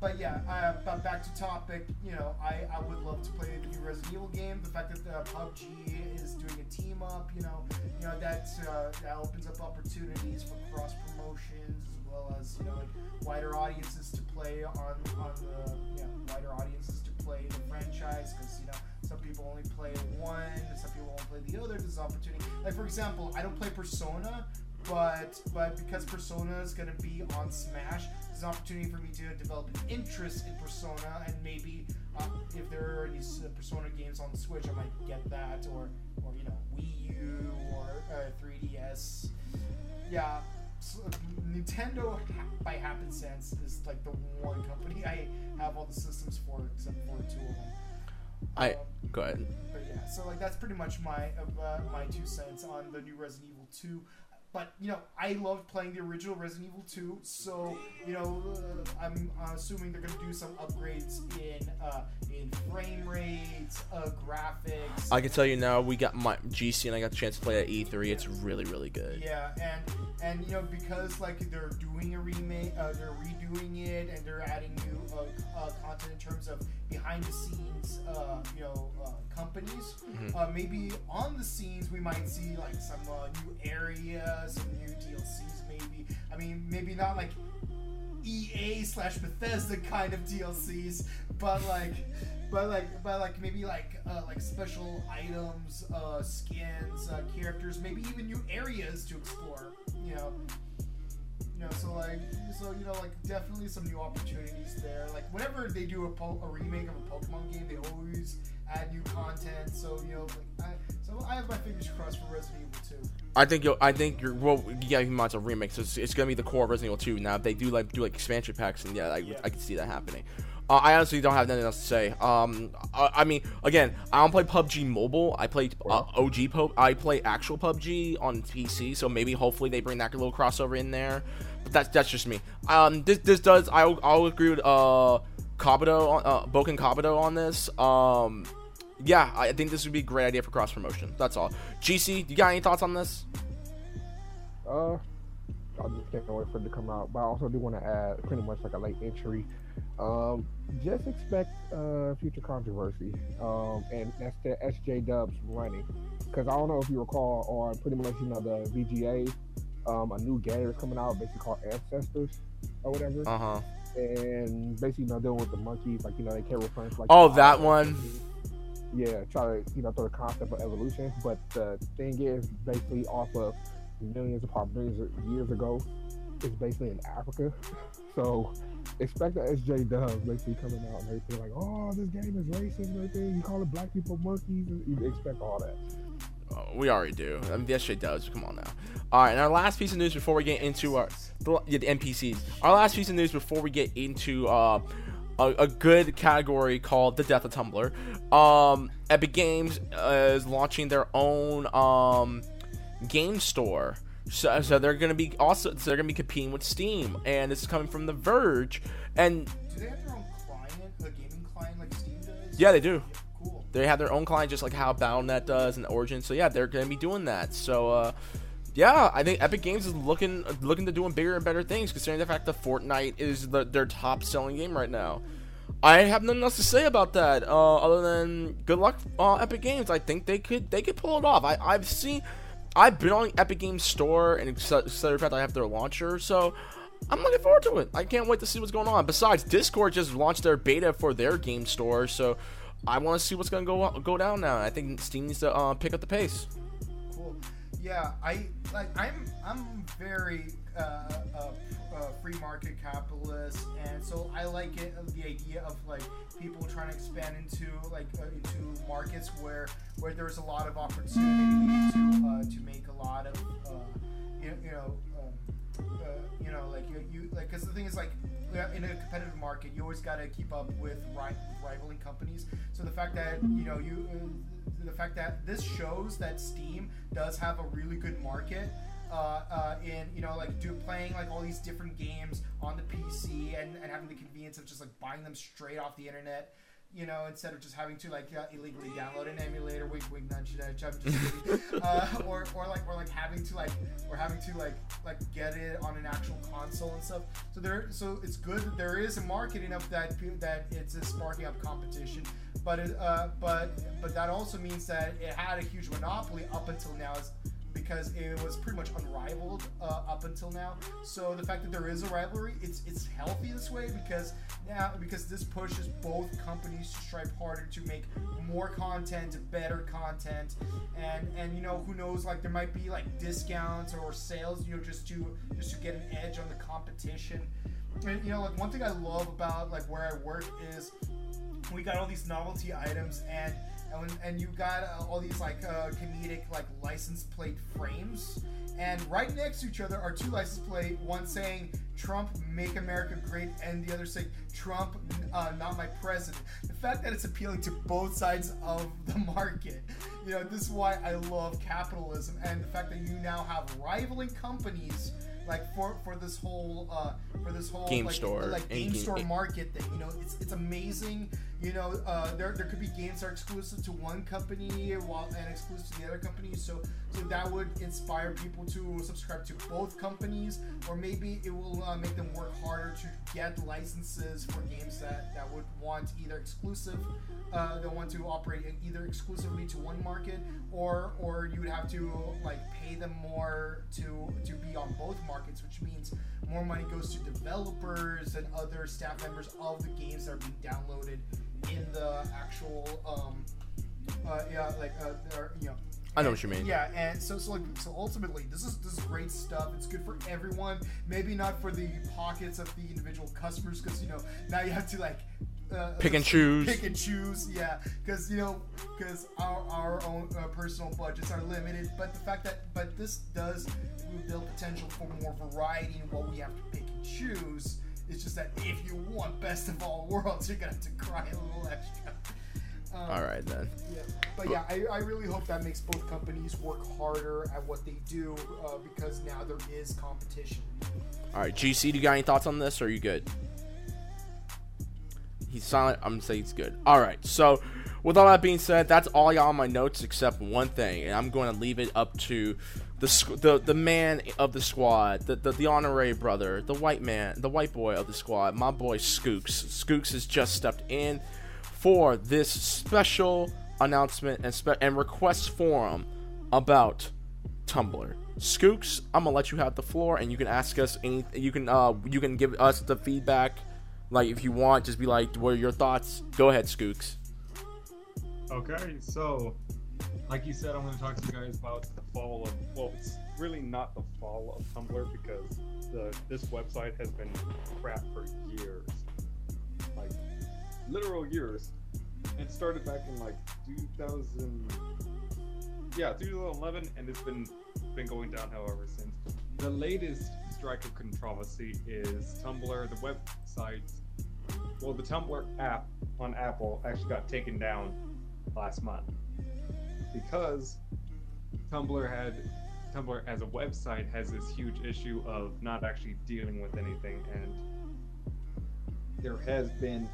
But yeah, uh, but back to topic. You know, I, I would love to play the new Resident Evil game. The fact that uh, PUBG is doing a team up, you know, you know that uh, that opens up opportunities for cross promotions as well as you know like wider audiences to play on on the wider audiences to play the franchise because you know some people only play one, some people won't play the other. There's opportunity. Like for example, I don't play Persona, but but because Persona is gonna be on Smash, it's an opportunity for me to develop an interest in Persona, and maybe uh, if there are any uh, Persona games on the Switch, I might get that, or or you know Wii U or uh, 3DS. Yeah. s- Nintendo, ha- by happenstance, is like the one company I have all the systems for, except for two of them. I Um, go ahead. but yeah, so like that's pretty much my uh, my two cents on the new Resident Evil 2. But you know, I loved playing the original Resident Evil 2, so you know, uh, I'm uh, assuming they're gonna do some upgrades in uh, in frame rates, uh, graphics. I can tell you now, we got my GC and I got the chance to play at E3. It's really, really good. Yeah, and and you know because like they're doing a remake, uh, they're redoing it, and they're adding new uh, uh, content in terms of behind the scenes, uh, you know, uh, companies. Mhm. Uh, maybe on the scenes we might see like some uh, new areas, some new DLCs. Maybe I mean maybe not like EA slash Bethesda kind of DLCs, but like, but like, but like maybe like uh, like special items, uh, skins, uh, characters, maybe even new areas to explore. You know, you know, so like, so you know, like definitely some new opportunities there. Like whenever they do a, po- a remake of a Pokemon game, they always add new content. So you know, like, I, so I have my fingers crossed for Resident Evil 2. I think you'll. I think you're. Well, yeah, even though it's a remake, so it's, it's gonna be the core of Resident Evil 2. Now, if they do like do like expansion packs, and yeah, I, Yeah. I can see that happening. Uh, I honestly don't have nothing else to say. Um, I, I mean, again, I don't play PUBG Mobile. I play uh, OG Pub. I play actual PUBG on PC. So maybe, hopefully, they bring that little crossover in there. But that's that's just me. Um, this this does. I'll I'll agree with uh Kabuto on uh, Bouken Kabuto on this. Um, yeah, I think this would be a great idea for cross promotion. That's all. GC, you got any thoughts on this? Uh, I just can't wait for it to come out. But I also do want to add pretty much like a late entry. Um, just expect uh, future controversy. Um, and that's the SJ Dubs running. Because I don't know if you recall on pretty much you know the VGA, um, a new game is coming out basically called Ancestors or whatever. Uh huh. and basically you know dealing with the monkeys, like you know they can't refer to like Oh, that one. Yeah, try to you know throw the concept of evolution, but the thing is basically off of millions upon millions of years ago. It's basically in Africa, so expect the SJ Dubs basically coming out and everything like, oh, this game is racist and everything. You call it black people monkeys. You expect all that. Oh, we already do. I mean, the SJ does. Come on now. All right, and our last piece of news before we get into our the, yeah, the NPCs. Our last piece of news before we get into uh, a, a good category called the death of Tumblr. Um, Epic Games uh, is launching their own um, game store. So, so they're gonna be also so they're gonna be competing with Steam, and this is coming from The Verge. And Do they have their own client, a gaming client like Steam does? yeah, they do. Cool. They have their own client, just like how Battle.net does and Origin. So yeah, they're gonna be doing that. So uh, yeah, I think Epic Games is looking looking to doing bigger and better things, considering the fact that Fortnite is the, their top selling game right now. I have nothing else to say about that, uh, other than good luck, uh, Epic Games. I think they could they could pull it off. I, I've seen, I've been on Epic Games store and the fact I have their launcher, so I'm looking forward to it. I can't wait to see what's going on. Besides, Discord just launched their beta for their game store, so I want to see what's gonna go go down now. I think Steam needs to uh, pick up the pace. Cool. Yeah, I like. I'm I'm very uh, uh, uh, free market capitalist, and so I like it. The idea of like people trying to expand into like uh, into markets where where there's a lot of opportunity to uh, to make a lot of uh, you, you know. Um, uh, you know, like you, you like, because the thing is, like, in a competitive market, you always got to keep up with ri- rivaling companies. So the fact that you know you, uh, the fact that this shows that Steam does have a really good market. Uh, uh, in you know like do playing like all these different games on the PC and, and having the convenience of just like buying them straight off the internet you know, instead of just having to like uh, illegally download an emulator, wink, wink, nudge, nudge. Uh, or, or like, or like having to like, or having to like, like get it on an actual console and stuff. So there, so it's good that there is a market enough that that it's a sparking up competition. But uh, but but that also means that it had a huge monopoly up until now. Is, because it was pretty much unrivaled uh, up until now. So the fact that there is a rivalry, it's it's healthy this way because now because this pushes both companies to strive harder to make more content, better content, and and you know who knows like there might be like discounts or sales, you know, just to just to get an edge on the competition. And you know, like one thing I love about like where I work is we got all these novelty items and and, and you got uh, all these like uh, comedic like license plate frames. And right next to each other are two license plate one saying trump make america great and the other saying trump uh, not my president. The fact that it's appealing to both sides of the market. You know this is why i love capitalism and the fact that you now have rivaling companies like for for this whole uh for this whole Game like, store like game game- store market thing. You know it's it's amazing you know uh there, there could be games that are exclusive to one company while and exclusive to the other company. So so that would inspire people to subscribe to both companies or maybe it will uh, make them work harder to get licenses for games that that would want either exclusive uh they want to operate either exclusively to one market or or you would have to like pay them more to to be on both markets which means more money goes to developers and other staff members of the games that are being downloaded in the actual um uh yeah like uh or, you know. I know what you mean. yeah and so so like so ultimately this is this is great stuff. It's good for everyone. Maybe not for the pockets of the individual customers because you know now you have to like uh, Pick and choose. pick and choose yeah because you know because our, our own uh, personal budgets are limited but the fact that but this does build potential for more variety in what we have to pick and choose it's just that if you want best of all worlds you're gonna have to cry a little extra um, All right then. yeah. But yeah, I, I really hope that makes both companies work harder at what they do uh, because now there is competition. All right, GC, do you got any thoughts on this, or are you good? He's silent. I'm gonna say he's good. All right. So, with all that being said, that's all y'all on my notes except one thing, and I'm going to leave it up to the the the man of the squad, the, the the honorary brother, the white man, the white boy of the squad, my boy Skooks. Skooks has just stepped in for this special announcement and spe- and request forum about Tumblr. Skooks, I'm gonna let you have the floor, and you can ask us any. You can uh, you can give us the feedback, like if you want. Just be like, what are your thoughts? Go ahead, Skooks. Okay, so like you said, I'm going to talk to you guys about the fall of. Well, it's really not the fall of Tumblr because the this website has been crap for years, like literal years. It started back in like 2000. Yeah, 2011, and it's been been going downhill ever since. The latest strike of controversy is Tumblr. The website well, the Tumblr app on Apple actually got taken down last month because Tumblr had Tumblr as a website has this huge issue of not actually dealing with anything, and there has been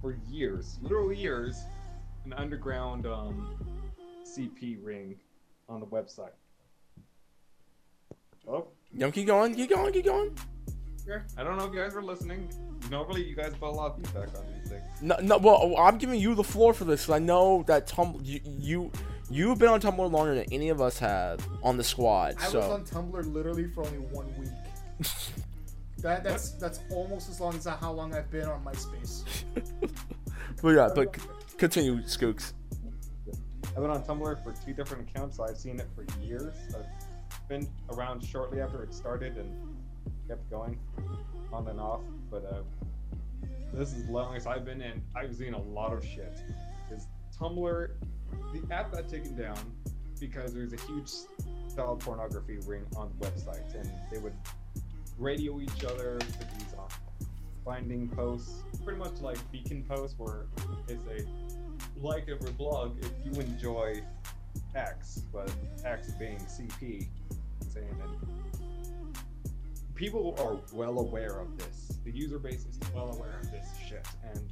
for years, literal years, an underground um, CP ring on the website. Oh, Yo, keep going, keep going, keep going. yeah. I don't know if you guys were listening. Normally, you guys put a lot of feedback on these things. No, no. Well, I'm giving you the floor for this. 'cause I know that Tumblr, you, you, you've been on Tumblr longer than any of us have on the squad. I so was on Tumblr literally for only one week. that that's that's almost as long as how long I've been on MySpace. but yeah, but c- continue, Skooks. I've been on Tumblr for two different accounts, so I've seen it for years. I've been around shortly after it started and kept going on and off. But uh, this is the longest I've been in. I've seen a lot of shit. Is Tumblr, the app got taken down because there's a huge child pornography ring on the website, and they would radio each other with these um, finding posts, pretty much like beacon posts, where it's a like every blog if you enjoy X, but X being CP, saying that people are well aware of this. The user base is well aware of this shit, and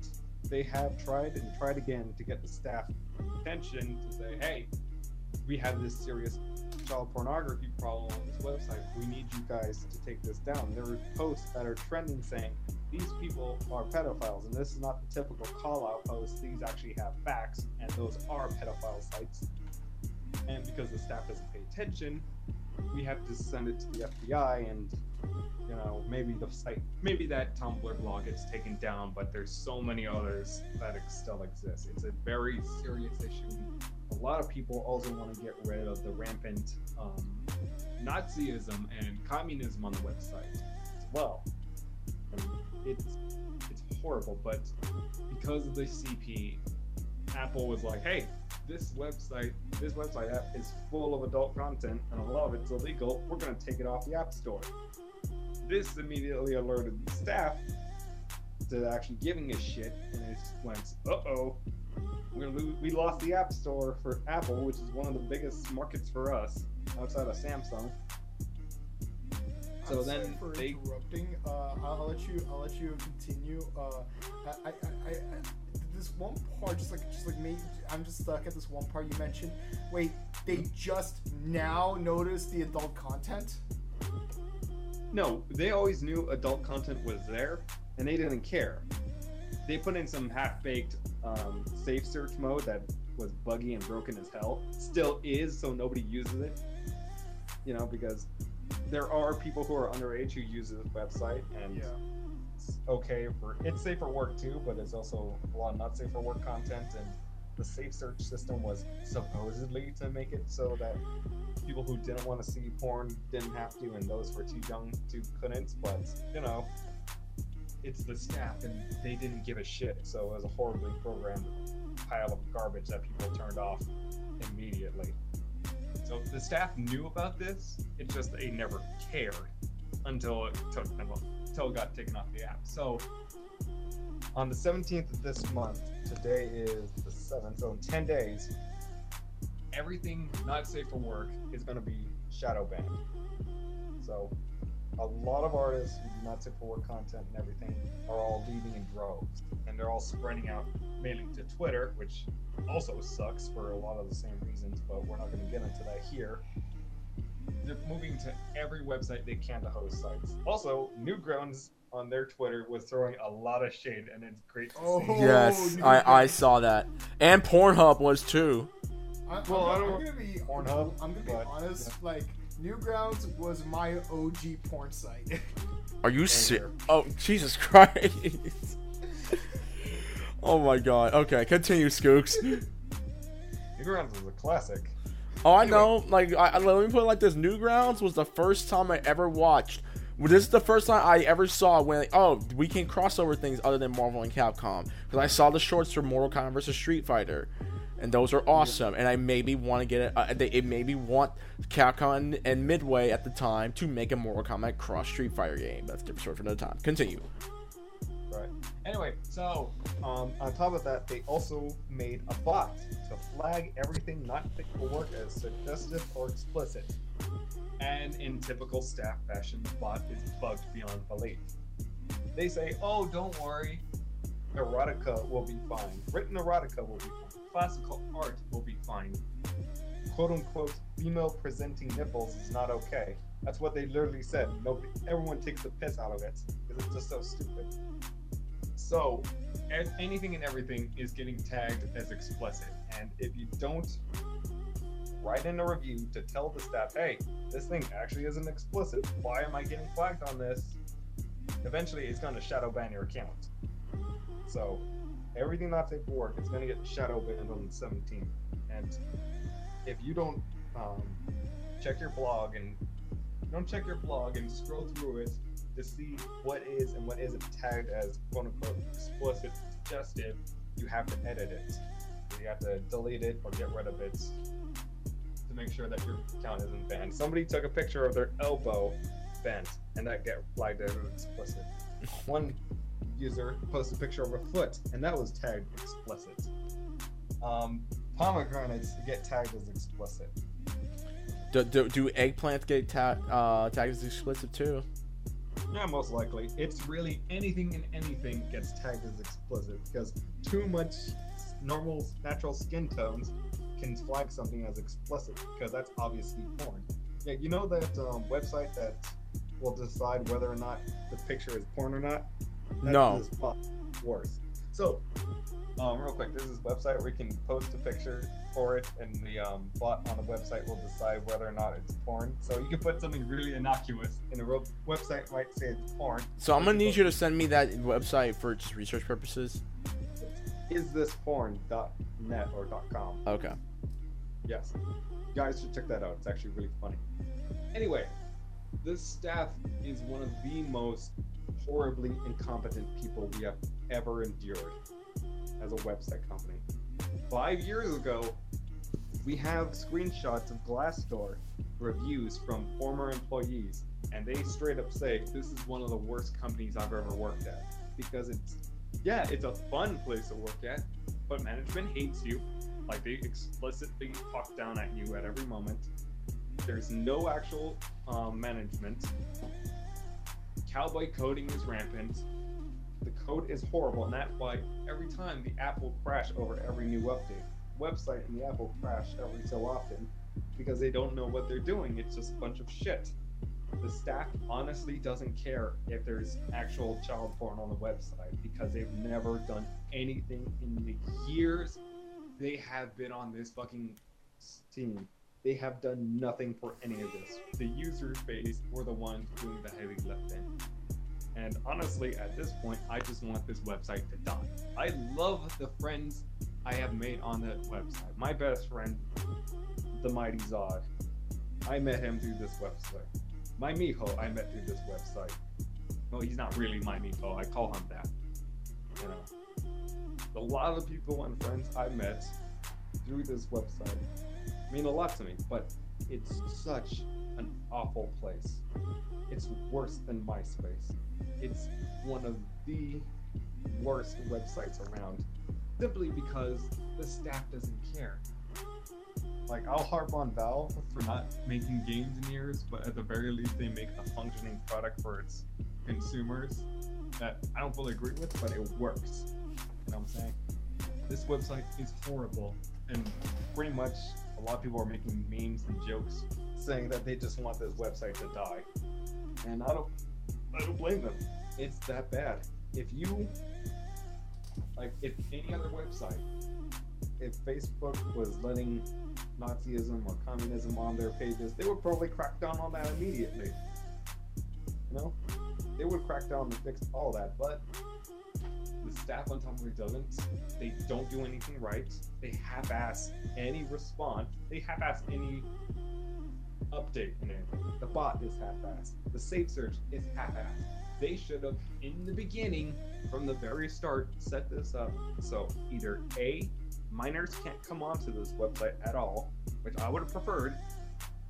they have tried and tried again to get the staff attention to say, hey, we have this serious child pornography problem on this website. We need you guys to take this down. There are posts that are trending saying these people are pedophiles, and this is not the typical call out post. These actually have facts, and those are pedophile sites. And because the staff doesn't pay attention, we have to send it to the FBI, and you know maybe the site, maybe that Tumblr blog gets taken down, but there's so many others that still exist. It's a very serious issue. A lot of people also want to get rid of the rampant um, Nazism and communism on the website as well. And it's it's horrible, but because of the CP, Apple was like, "Hey, this website, this website app is full of adult content, and a lot of it's illegal. We're going to take it off the App Store." This immediately alerted the staff to actually giving a shit, and it went, "Uh oh, we lost the App Store for Apple, which is one of the biggest markets for us outside of Samsung." So I'm then for they interrupting. Uh, I'll, let you. I'll let you continue. Uh, I, I, I, this one part, just like, just like me, I'm just stuck at this one part you mentioned. Wait, they just now noticed the adult content? No, they always knew adult content was there, and they didn't care. They put in some half-baked um, safe search mode that was buggy and broken as hell. Still is, so nobody uses it. You know, because there are people who are underage who use this website, and it's okay for it's safe for work too, but it's also a lot of not safe for work content. And the safe search system was supposedly to make it so that people who didn't want to see porn didn't have to, and those who were too young to couldn't. But you know, it's the staff, and they didn't give a shit. So it was a horribly programmed pile of garbage that people turned off immediately. So the staff knew about this. It's just they never cared until it took them until it got taken off the app. So on the 17th of this month, today is the 7th, so in 10 days, everything not safe for work is going to be shadow banned. So, a lot of artists who do not safe for work content and everything are all leaving in droves, and they're all spreading out, mailing to Twitter, which also sucks for a lot of the same reasons, but we're not going to get into that here. They're moving to every website they can to host sites. Also, Newgrounds on their Twitter was throwing a lot of shade, and it's great to Oh. see. Yes, you I, I saw that, and Pornhub was too. I, Well, I I'm, don't- I'm gonna be. Pornhub, I'm gonna be but, honest. Like Newgrounds was my OG porn site. Are you here. serious? Oh, Jesus Christ! oh my God. Okay, continue, Skooks. Newgrounds was a classic. Oh, I know. Like, I, let me put it like this: Newgrounds was the first time I ever watched. This is the first time I ever saw when, like, oh, we can cross over things other than Marvel and Capcom. Because I saw the shorts for Mortal Kombat versus Street Fighter, and those are awesome. And I maybe want to get it. Uh, they, it maybe want Capcom and, and Midway at the time to make a Mortal Kombat cross Street Fighter game. That's different story for another time. Continue. Right. Anyway, so um, on top of that, they also made a bot to flag everything not fit for work as suggestive or explicit. And in typical staff fashion, the bot is bugged beyond belief. They say, "Oh, don't worry, erotica will be fine. Written erotica will be fine. Classical art will be fine. Quote unquote, female presenting nipples is not okay." That's what they literally said. Nobody, everyone takes the piss out of it because it's just so stupid. So, anything and everything is getting tagged as explicit, and if you don't write in a review to tell the staff, hey, this thing actually isn't explicit. Why am I getting flagged on this? Eventually, it's going to shadow ban your account. So, everything not safe for work is going to get shadow banned on the 17th. And if you don't um, check your blog and don't check your blog and scroll through it to see what is and what isn't tagged as quote unquote explicit suggestive, you have to edit it. You have to delete it or get rid of it to make sure that your account isn't banned. Somebody took a picture of their elbow bent and that get flagged as explicit. One user posted a picture of a foot and that was tagged explicit. Um, pomegranates get tagged as explicit. Do, do, do eggplants get ta- uh, tagged as explicit too? Yeah, most likely. It's really anything and anything gets tagged as explicit because too much normal, natural skin tones can flag something as explicit because that's obviously porn. Yeah, you know that um, website that will decide whether or not the picture is porn or not? That's No. worse. So, um, real quick, there's this website where you can post a picture for it, and the um, bot on the website will decide whether or not it's porn. So you can put something really innocuous, and the ro- website might say it's porn. So I'm gonna need you to send me that website for just research purposes. Is this porn.net or .com? Okay. Yes. You guys should check that out. It's actually really funny. Anyway, this staff is one of the most horribly incompetent people we have ever endured as a website company. Five years ago, we have screenshots of Glassdoor reviews from former employees, and they straight up say this is one of the worst companies I've ever worked at because it's yeah, it's a fun place to work at, but management hates you. Like they explicitly talk down at you at every moment. There's no actual um, management. Cowboy coding is rampant. The code is horrible, and that's why every time the app will crash over every new update. Website and the app will crash every so often because they don't know what they're doing. It's just a bunch of shit. The staff honestly doesn't care if there's actual child porn on the website because they've never done anything in the years they have been on this fucking team. They have done nothing for any of this. The user base were the ones doing the heavy lifting. And honestly, at this point, I just want this website to die. I love the friends I have made on that website. My best friend, the Mighty Zod, I met him through this website. My Miho, I met through this website. Well, he's not really my Miho. I call him that. You know, a lot of people and friends I met through this website mean a lot to me, but it's such an awful place. It's worse than MySpace. It's one of the worst websites around simply because the staff doesn't care. Like, I'll harp on Valve for not making games in years, but at the very least, they make a functioning product for its consumers that I don't fully agree with, but it works. You know what I'm saying? This website is horrible, and pretty much a lot of people are making memes and jokes saying that they just want this website to die. And I don't, I don't blame them. It's that bad. If you, like, if any other website, if Facebook was letting Nazism or communism on their pages, they would probably crack down on that immediately. You know, they would crack down and fix all that, but the staff on Tumblr doesn't. They don't do anything right. They half-ass any response. They half-ass any update. The bot is half-assed. The safe search is half-assed. They should have, in the beginning, from the very start, set this up so either A, minors can't come onto this website at all, which I would have preferred,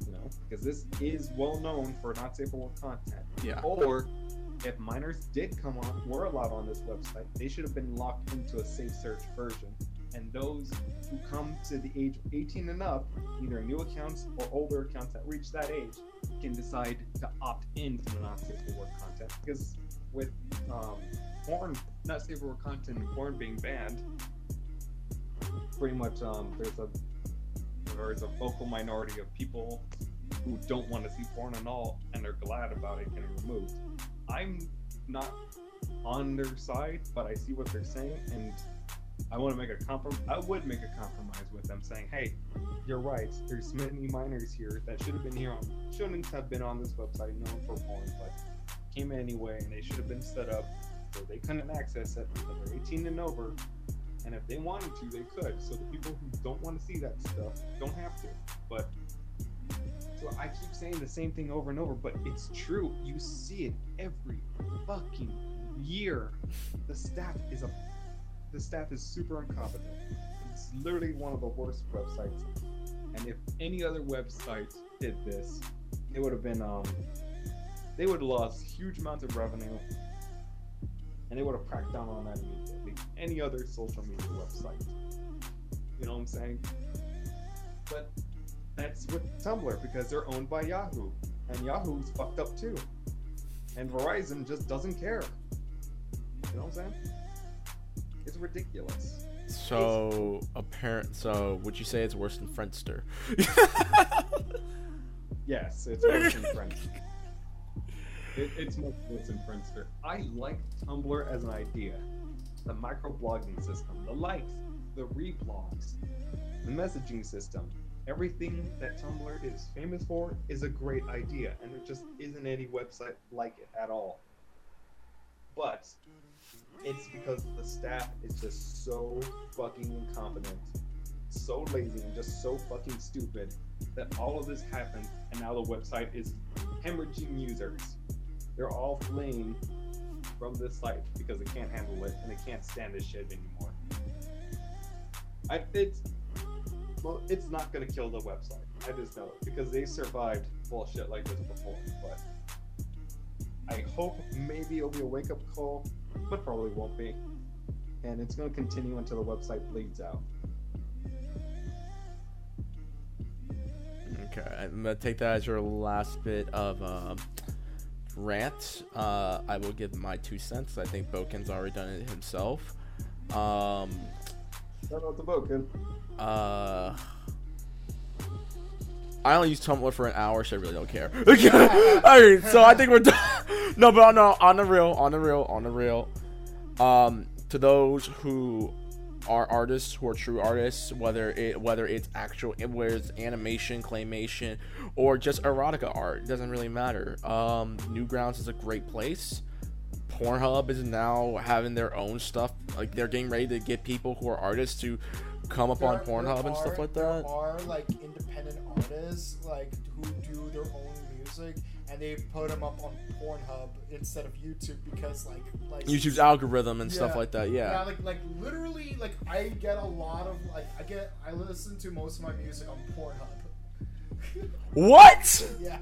you know, because this is well known for not safe for work content. Yeah. Or if minors did come on, were allowed on this website, they should have been locked into a safe search version. And those who come to the age of 18 and up, either new accounts or older accounts that reach that age, can decide to opt into the non-safe for work content. Because with um, porn, not safe for work content, and porn being banned, pretty much um, there's a there's a vocal minority of people who don't want to see porn at all, and they're glad about it getting removed. I'm not on their side, but I see what they're saying, and I want to make a comprom. I would make a compromise with them, saying, "Hey, you're right. There's many minors here that should have been here on, shouldn't have been on this website known for porn, but came anyway, and they should have been set up so they couldn't access it until they're 18 and over. And if they wanted to, they could. So the people who don't want to see that stuff don't have to. But so I keep saying the same thing over and over, but it's true. You see it every fucking year. The staff is a the staff is super incompetent. It's literally one of the worst websites. And if any other website did this, it would have been um they would have lost huge amounts of revenue and they would have cracked down on that immediately. Any other social media website. You know what I'm saying? But that's with Tumblr because they're owned by Yahoo. And Yahoo's fucked up too. And Verizon just doesn't care. You know what I'm saying? It's ridiculous. So apparent. So would you say it's worse than Friendster? Yes, it's worse than Friendster. It, it's much worse than Friendster. I like Tumblr as an idea. The microblogging system, the likes, the reblogs, the messaging system. Everything that Tumblr is famous for is a great idea, and there just isn't any website like it at all. But it's because the staff is just so fucking incompetent, so lazy, and just so fucking stupid that all of this happened, and now the website is hemorrhaging users. They're all fleeing from this site because they can't handle it and they can't stand this shit anymore. I it's well, it's not gonna kill the website. I just know it because they survived bullshit like this before. But I hope maybe it'll be a wake up call, but probably won't be. And it's gonna continue until the website bleeds out. Okay, I'm gonna take that as your last bit of uh, rant. Uh, I will give my two cents. I think Bouken's already done it himself. Um, Shout out to Boken. uh, I only use Tumblr for an hour, so I really don't care. I mean, so I think we're done. no, but no, on the real, on the real, on the real. Um, to those who are artists who are true artists, whether it whether it's actual whether it's animation, claymation, or just erotica art, it doesn't really matter. Um, Newgrounds is a great place. Pornhub is now having their own stuff. Like they're getting ready to get people who are artists to come up on There- Pornhub there and stuff are- like there that. are like independent artists like who do their own music and they put them up on Pornhub instead of YouTube because like like YouTube's algorithm and stuff like that. yeah. Yeah. like like literally like I get a lot of like I get I listen to most of my music on Pornhub. What? yeah.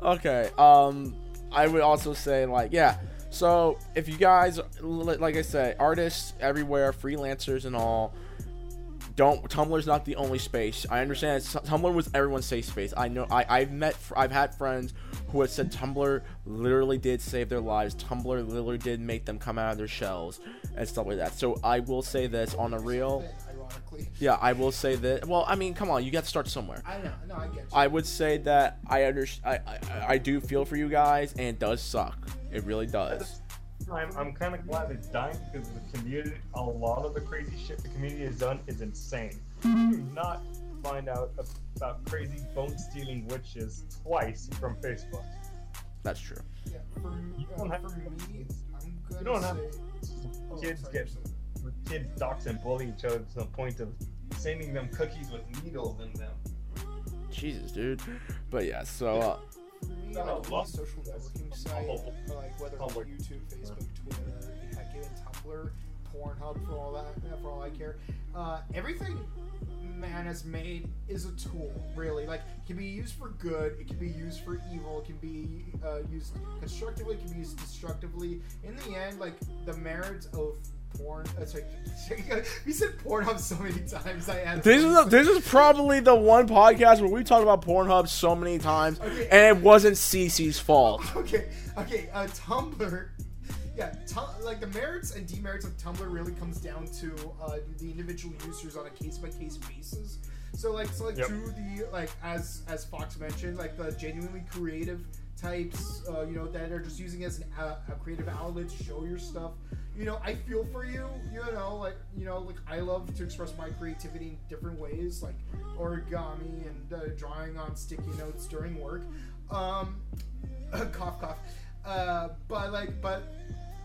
Okay. Um, I would also say like yeah. So if you guys, like I said, artists everywhere, freelancers and all, don't. Tumblr's not the only space. I understand Tumblr was everyone's safe space. I know. I I've met. I've had friends who have said Tumblr literally did save their lives. Tumblr literally did make them come out of their shells and stuff like that. So I will say this on a real. Yeah, I will say that. Well, I mean, come on, you got to start somewhere. I know. No, I get you. I would say that I under I, I I do feel for you guys, and it does suck. It really does. I'm, I'm kind of glad it's dying because the community, a lot of the crazy shit the community has done is insane. You do not find out about crazy bone stealing witches twice from Facebook. That's true. yeah, for, You uh, don't have- for me, I'm gonna You don't have say Oh, kids sorry, get sorry. kids dox and bully each other to the point of sending them cookies with needles in them. Jesus, dude. But yeah, so uh, For No, no, like, any social networking site, like whether it's YouTube, Facebook, Twitter, heck, even Tumblr, Pornhub, for all that, for all I care, uh, everything man has made is a tool, really. Like, it can be used for good, it can be used for evil, it can be uh, used constructively, it can be used destructively. In the end, like, the merits of porn. Uh, sorry, we said Pornhub so many times. I had This is this is probably the one podcast where we talk about Pornhub so many times, Okay. and it wasn't Cece's fault. okay, okay. Uh, Tumblr. Yeah, tu- like the merits and demerits of Tumblr really comes down to uh, the individual users on a case by case basis. So like, so like Yep. to the like as as Fox mentioned, like the genuinely creative types, uh, you know, that are just using as an, uh, a creative outlet to show your stuff. You know, I feel for you. You know, like you know, like I love to express my creativity in different ways, like origami and uh, drawing on sticky notes during work. Um, cough cough. Uh, but like, but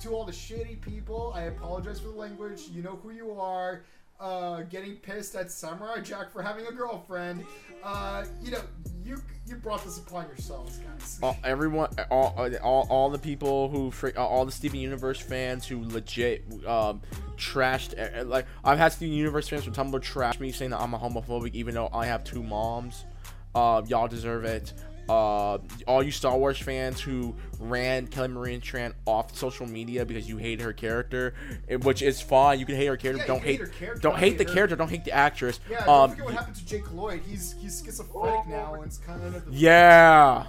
to all the shitty people, I apologize for the language. You know who you are. Uh, getting pissed at Samurai Jack for having a girlfriend. Uh, you know, you you brought this upon yourselves, guys. all, everyone, all, all, all the people who, uh, all the Steven Universe fans who legit um, trashed, uh, uh, like I've had Steven Universe fans from Tumblr trash me saying that I'm a homophobic, even though I have two moms. Uh, y'all deserve it. Uh, all you Star Wars fans who ran Kelly Marie Tran off social media because you hate her character, which is fine. You can hate her character, Yeah, don't hate hate, her character, don't don't hate hate the her. character, don't hate the actress. Yeah, don't um, forget what happened to Jake Lloyd. He's he's schizophrenic now, and it's kind of the yeah.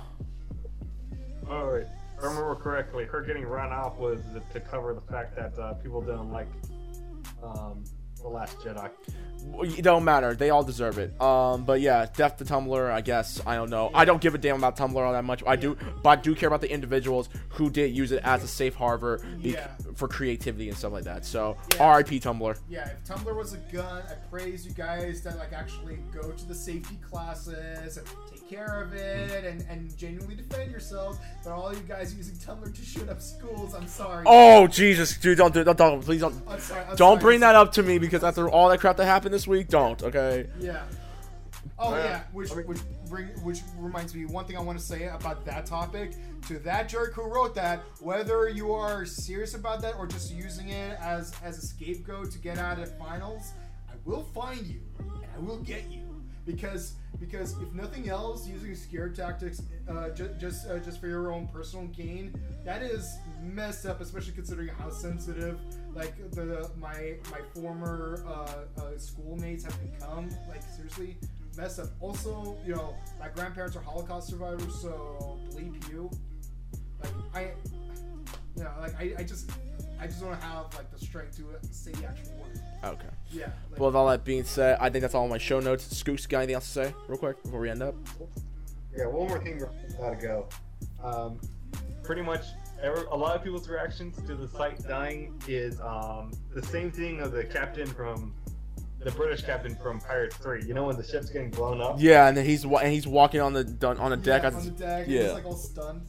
Oh, wait. If I remember correctly, her getting run off was to cover the fact that uh, people didn't like um, The Last Jedi. It don't matter. They all deserve it. Um, but yeah, death to Tumblr. I guess I don't know. I don't give a damn about Tumblr all that much. I do, but I do care about the individuals who did use it as a safe harbor be- Yeah. for creativity and stuff like that. So Yeah. R.I.P. Tumblr. Yeah, if Tumblr was a gun, I praise you guys that like actually go to the safety classes and take care of it and, and genuinely defend yourselves. But all you guys using Tumblr to shoot up schools, I'm sorry. Oh Jesus, dude! Don't do it. don't, don't please don't I'm sorry. I'm don't sorry, bring that up to me because after all that crap that happened this week, don't. Okay. Yeah. Oh Uh, yeah, which which bring which reminds me one thing I want to say about that topic to that jerk who wrote that. Whether you are serious about that or just using it as as a scapegoat to get out at finals, I will find you and I will get you because because if nothing else, using scare tactics uh, ju- just uh, just for your own personal gain, that is messed up. Especially considering how sensitive like the my my former uh, uh, schoolmates have become. Like seriously messed up. Also, you know, my grandparents are Holocaust survivors, so bleep you. Like I, you know, like I, I just I just don't have like the strength to say the actual word. Okay. Yeah. Like, Well, with all that being said, I think that's all my show notes. Scooks, got anything else to say, real quick, before we end up? Yeah, one more thing before I gotta go. Um, pretty much, every, a lot of people's reactions to the site dying is um, the same thing of the captain from the British captain from Pirates Three. You know when the ship's getting blown up. Yeah, and then he's and he's walking on the dun- on the deck. yeah, I- on the deck. yeah. Yeah. like all stunned.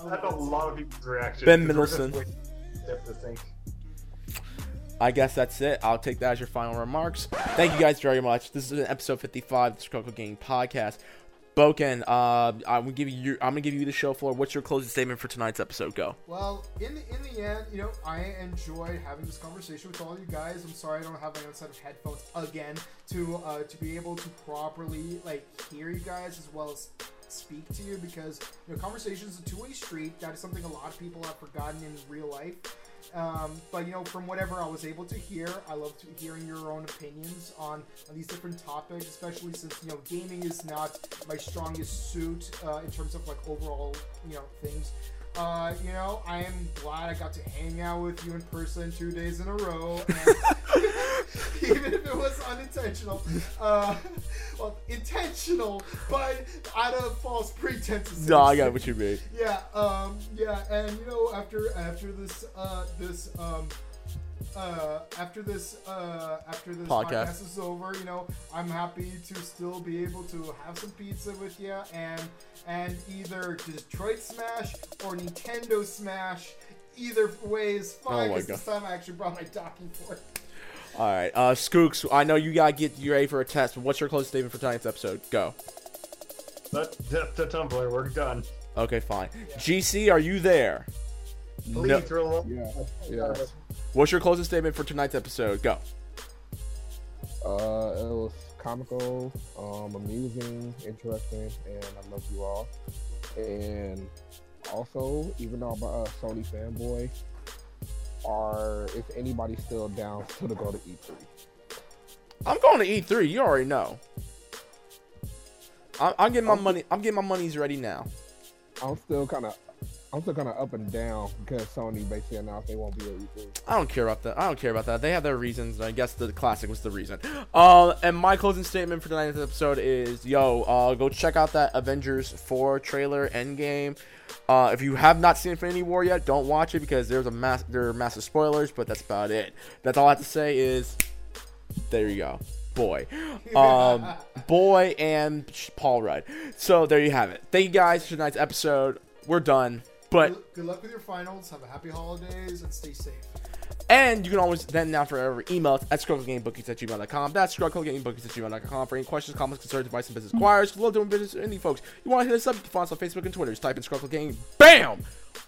I That's a lot of people's reactions. Ben 'cause we're just Mendelsohn. waiting for the ship to sink. I guess that's it. I'll take that as your final remarks. Thank you guys very much. This is an episode 55 of the Scrub Club Game Podcast. Bouken, uh, I'm gonna give you your, I'm gonna give you the show floor. What's your closing statement for tonight's episode? Go. Well, in the in the end, you know, I enjoyed having this conversation with all you guys. I'm sorry I don't have my own set of headphones again to uh, to be able to properly like hear you guys as well as speak to you because you know conversation is a two-way street. That is something a lot of people have forgotten in real life. Um, but you know, from whatever I was able to hear, I love to hearing your own opinions on, on these different topics, especially since you know gaming is not my strongest suit uh, in terms of like overall you know things. Uh, you know, I am glad I got to hang out with you in person two days in a row, and even if it was unintentional. Uh, well, intentional, but out of false pretenses. No, I got what you mean. Yeah, um, yeah, and you know, after after this, uh, this, um, uh, after this, uh, after this Podcast. podcast. is over, you know, I'm happy to still be able to have some pizza with you and and either Detroit Smash or Nintendo Smash. Either way is Oh fine. my 'cause this time I actually brought my docking port. All right, uh, Skooks. I know you gotta get you ready for a test, but what's your closing statement for tonight's episode? Go. But death to Tumblr, we're done. Okay, fine. GC, are you there? Please No. roll up. Yeah, yeah. What's your closing statement for tonight's episode? Go. Uh, it was comical, um, amusing, interesting, and I love you all. And also, even though I'm a Sony fanboy, are if anybody still down to go to E3? I'm going to E3. You already know. I'm, I'm getting my money. I'm getting my monies ready now. I'm still kind of, I'm still kind of up and down because Sony basically announced they won't be at E3. I don't care about that. I don't care about that. They have their reasons. I guess the classic was the reason. Uh, and my closing statement for tonight's episode is, yo, uh, go check out that Avengers 4 trailer Endgame. Uh, if you have not seen Infinity War yet, don't watch it because there's a mass there are massive spoilers. But that's about it. That's all I have to say is, there you go, boy, um, boy, and Paul Rudd. So there you have it. Thank you guys for tonight's episode. We're done. But Good- luck with your finals. Have a happy holidays and stay safe. And you can always then now forever email us at strugglegamebookies at gmail.com. That's strugglegamebookies at gmail.com for any questions, comments, concerns, advice, and business inquiries. Love doing business with indie folks. You want to hit us up? You can find us on Facebook and Twitter. Just type in Scrub Club Gaming. Bam!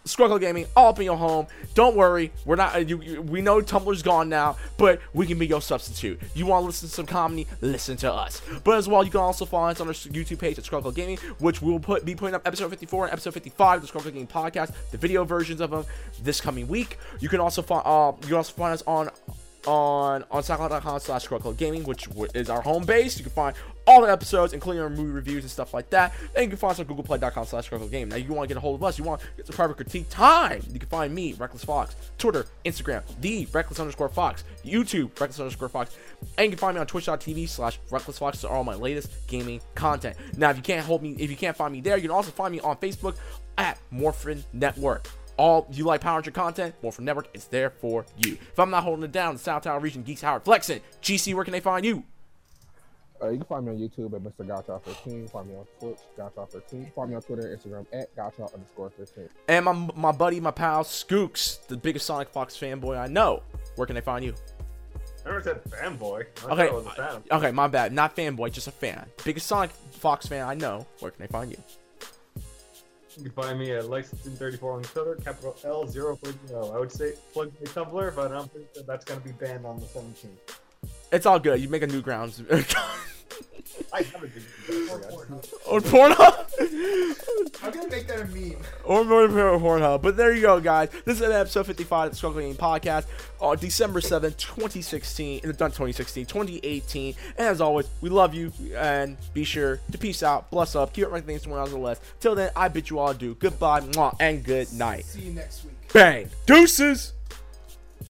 Scrub Club Gaming all up in your home. Don't worry, we're not. uh, You, you, we know Tumblr's gone now, but we can be your substitute. You want to listen to some comedy? Listen to us. But as well, you can also follow us on our YouTube page at Scrub Club Gaming, which we will put be putting up episode 54 and episode 55 of the Scrub Club Gaming podcast, the video versions of them this coming week. You can also find uh, you can also find us on on on SoundCloud.com slash Gaming, which is our home base. You can find all the episodes, including our movie reviews and stuff like that. And you can find us on GooglePlay.com slash Gaming. Now, you want to get a hold of us, you want to get some private critique time. You can find me, Reckless Fox, Twitter, Instagram, the Reckless underscore Fox, YouTube, Reckless underscore Fox, and you can find me on Twitch.tv slash Reckless Fox for all my latest gaming content. Now, if you can't hold me, if you can't find me there, you can also find me on Facebook at Morphin Network all you like Power Ranger content, Morphin Network is there for you. If I'm not holding it down, the South Tower region, Geeks Howard flexing. GC, where can they find you? Uh, you can find me on YouTube at Mr. Gotcha13. Find me on Twitch, Gotcha13. Find me on Twitter and Instagram at Gotcha underscore 15. And my my buddy, my pal Skooks, the biggest Sonic Fox fanboy I know. Where can they find you? I never said fanboy. I Okay, was a fan. okay, my bad. Not fanboy, just a fan. Biggest Sonic Fox fan I know. Where can they find you? You can find me at Lexington34 on Twitter, capital L0 for no. I would say plug my Tumblr, but I'm pretty sure that's going to be banned on the 17th. It's all good. You make a new grounds. I haven't been Or Tumblr, guys. Pornhub. or Pornhub. I'm gonna make that a meme. or more Pornhub. But there you go, guys. This is episode 55 of the Scrub Club Game Podcast on December 7th, 2016. Uh, not 2016, 2018. And as always, we love you and be sure to peace out, bless up, keep it right things to one hours or less. Till then, I bid you all adieu. Goodbye, mwah, and good night. See you next week. Bang. Deuces.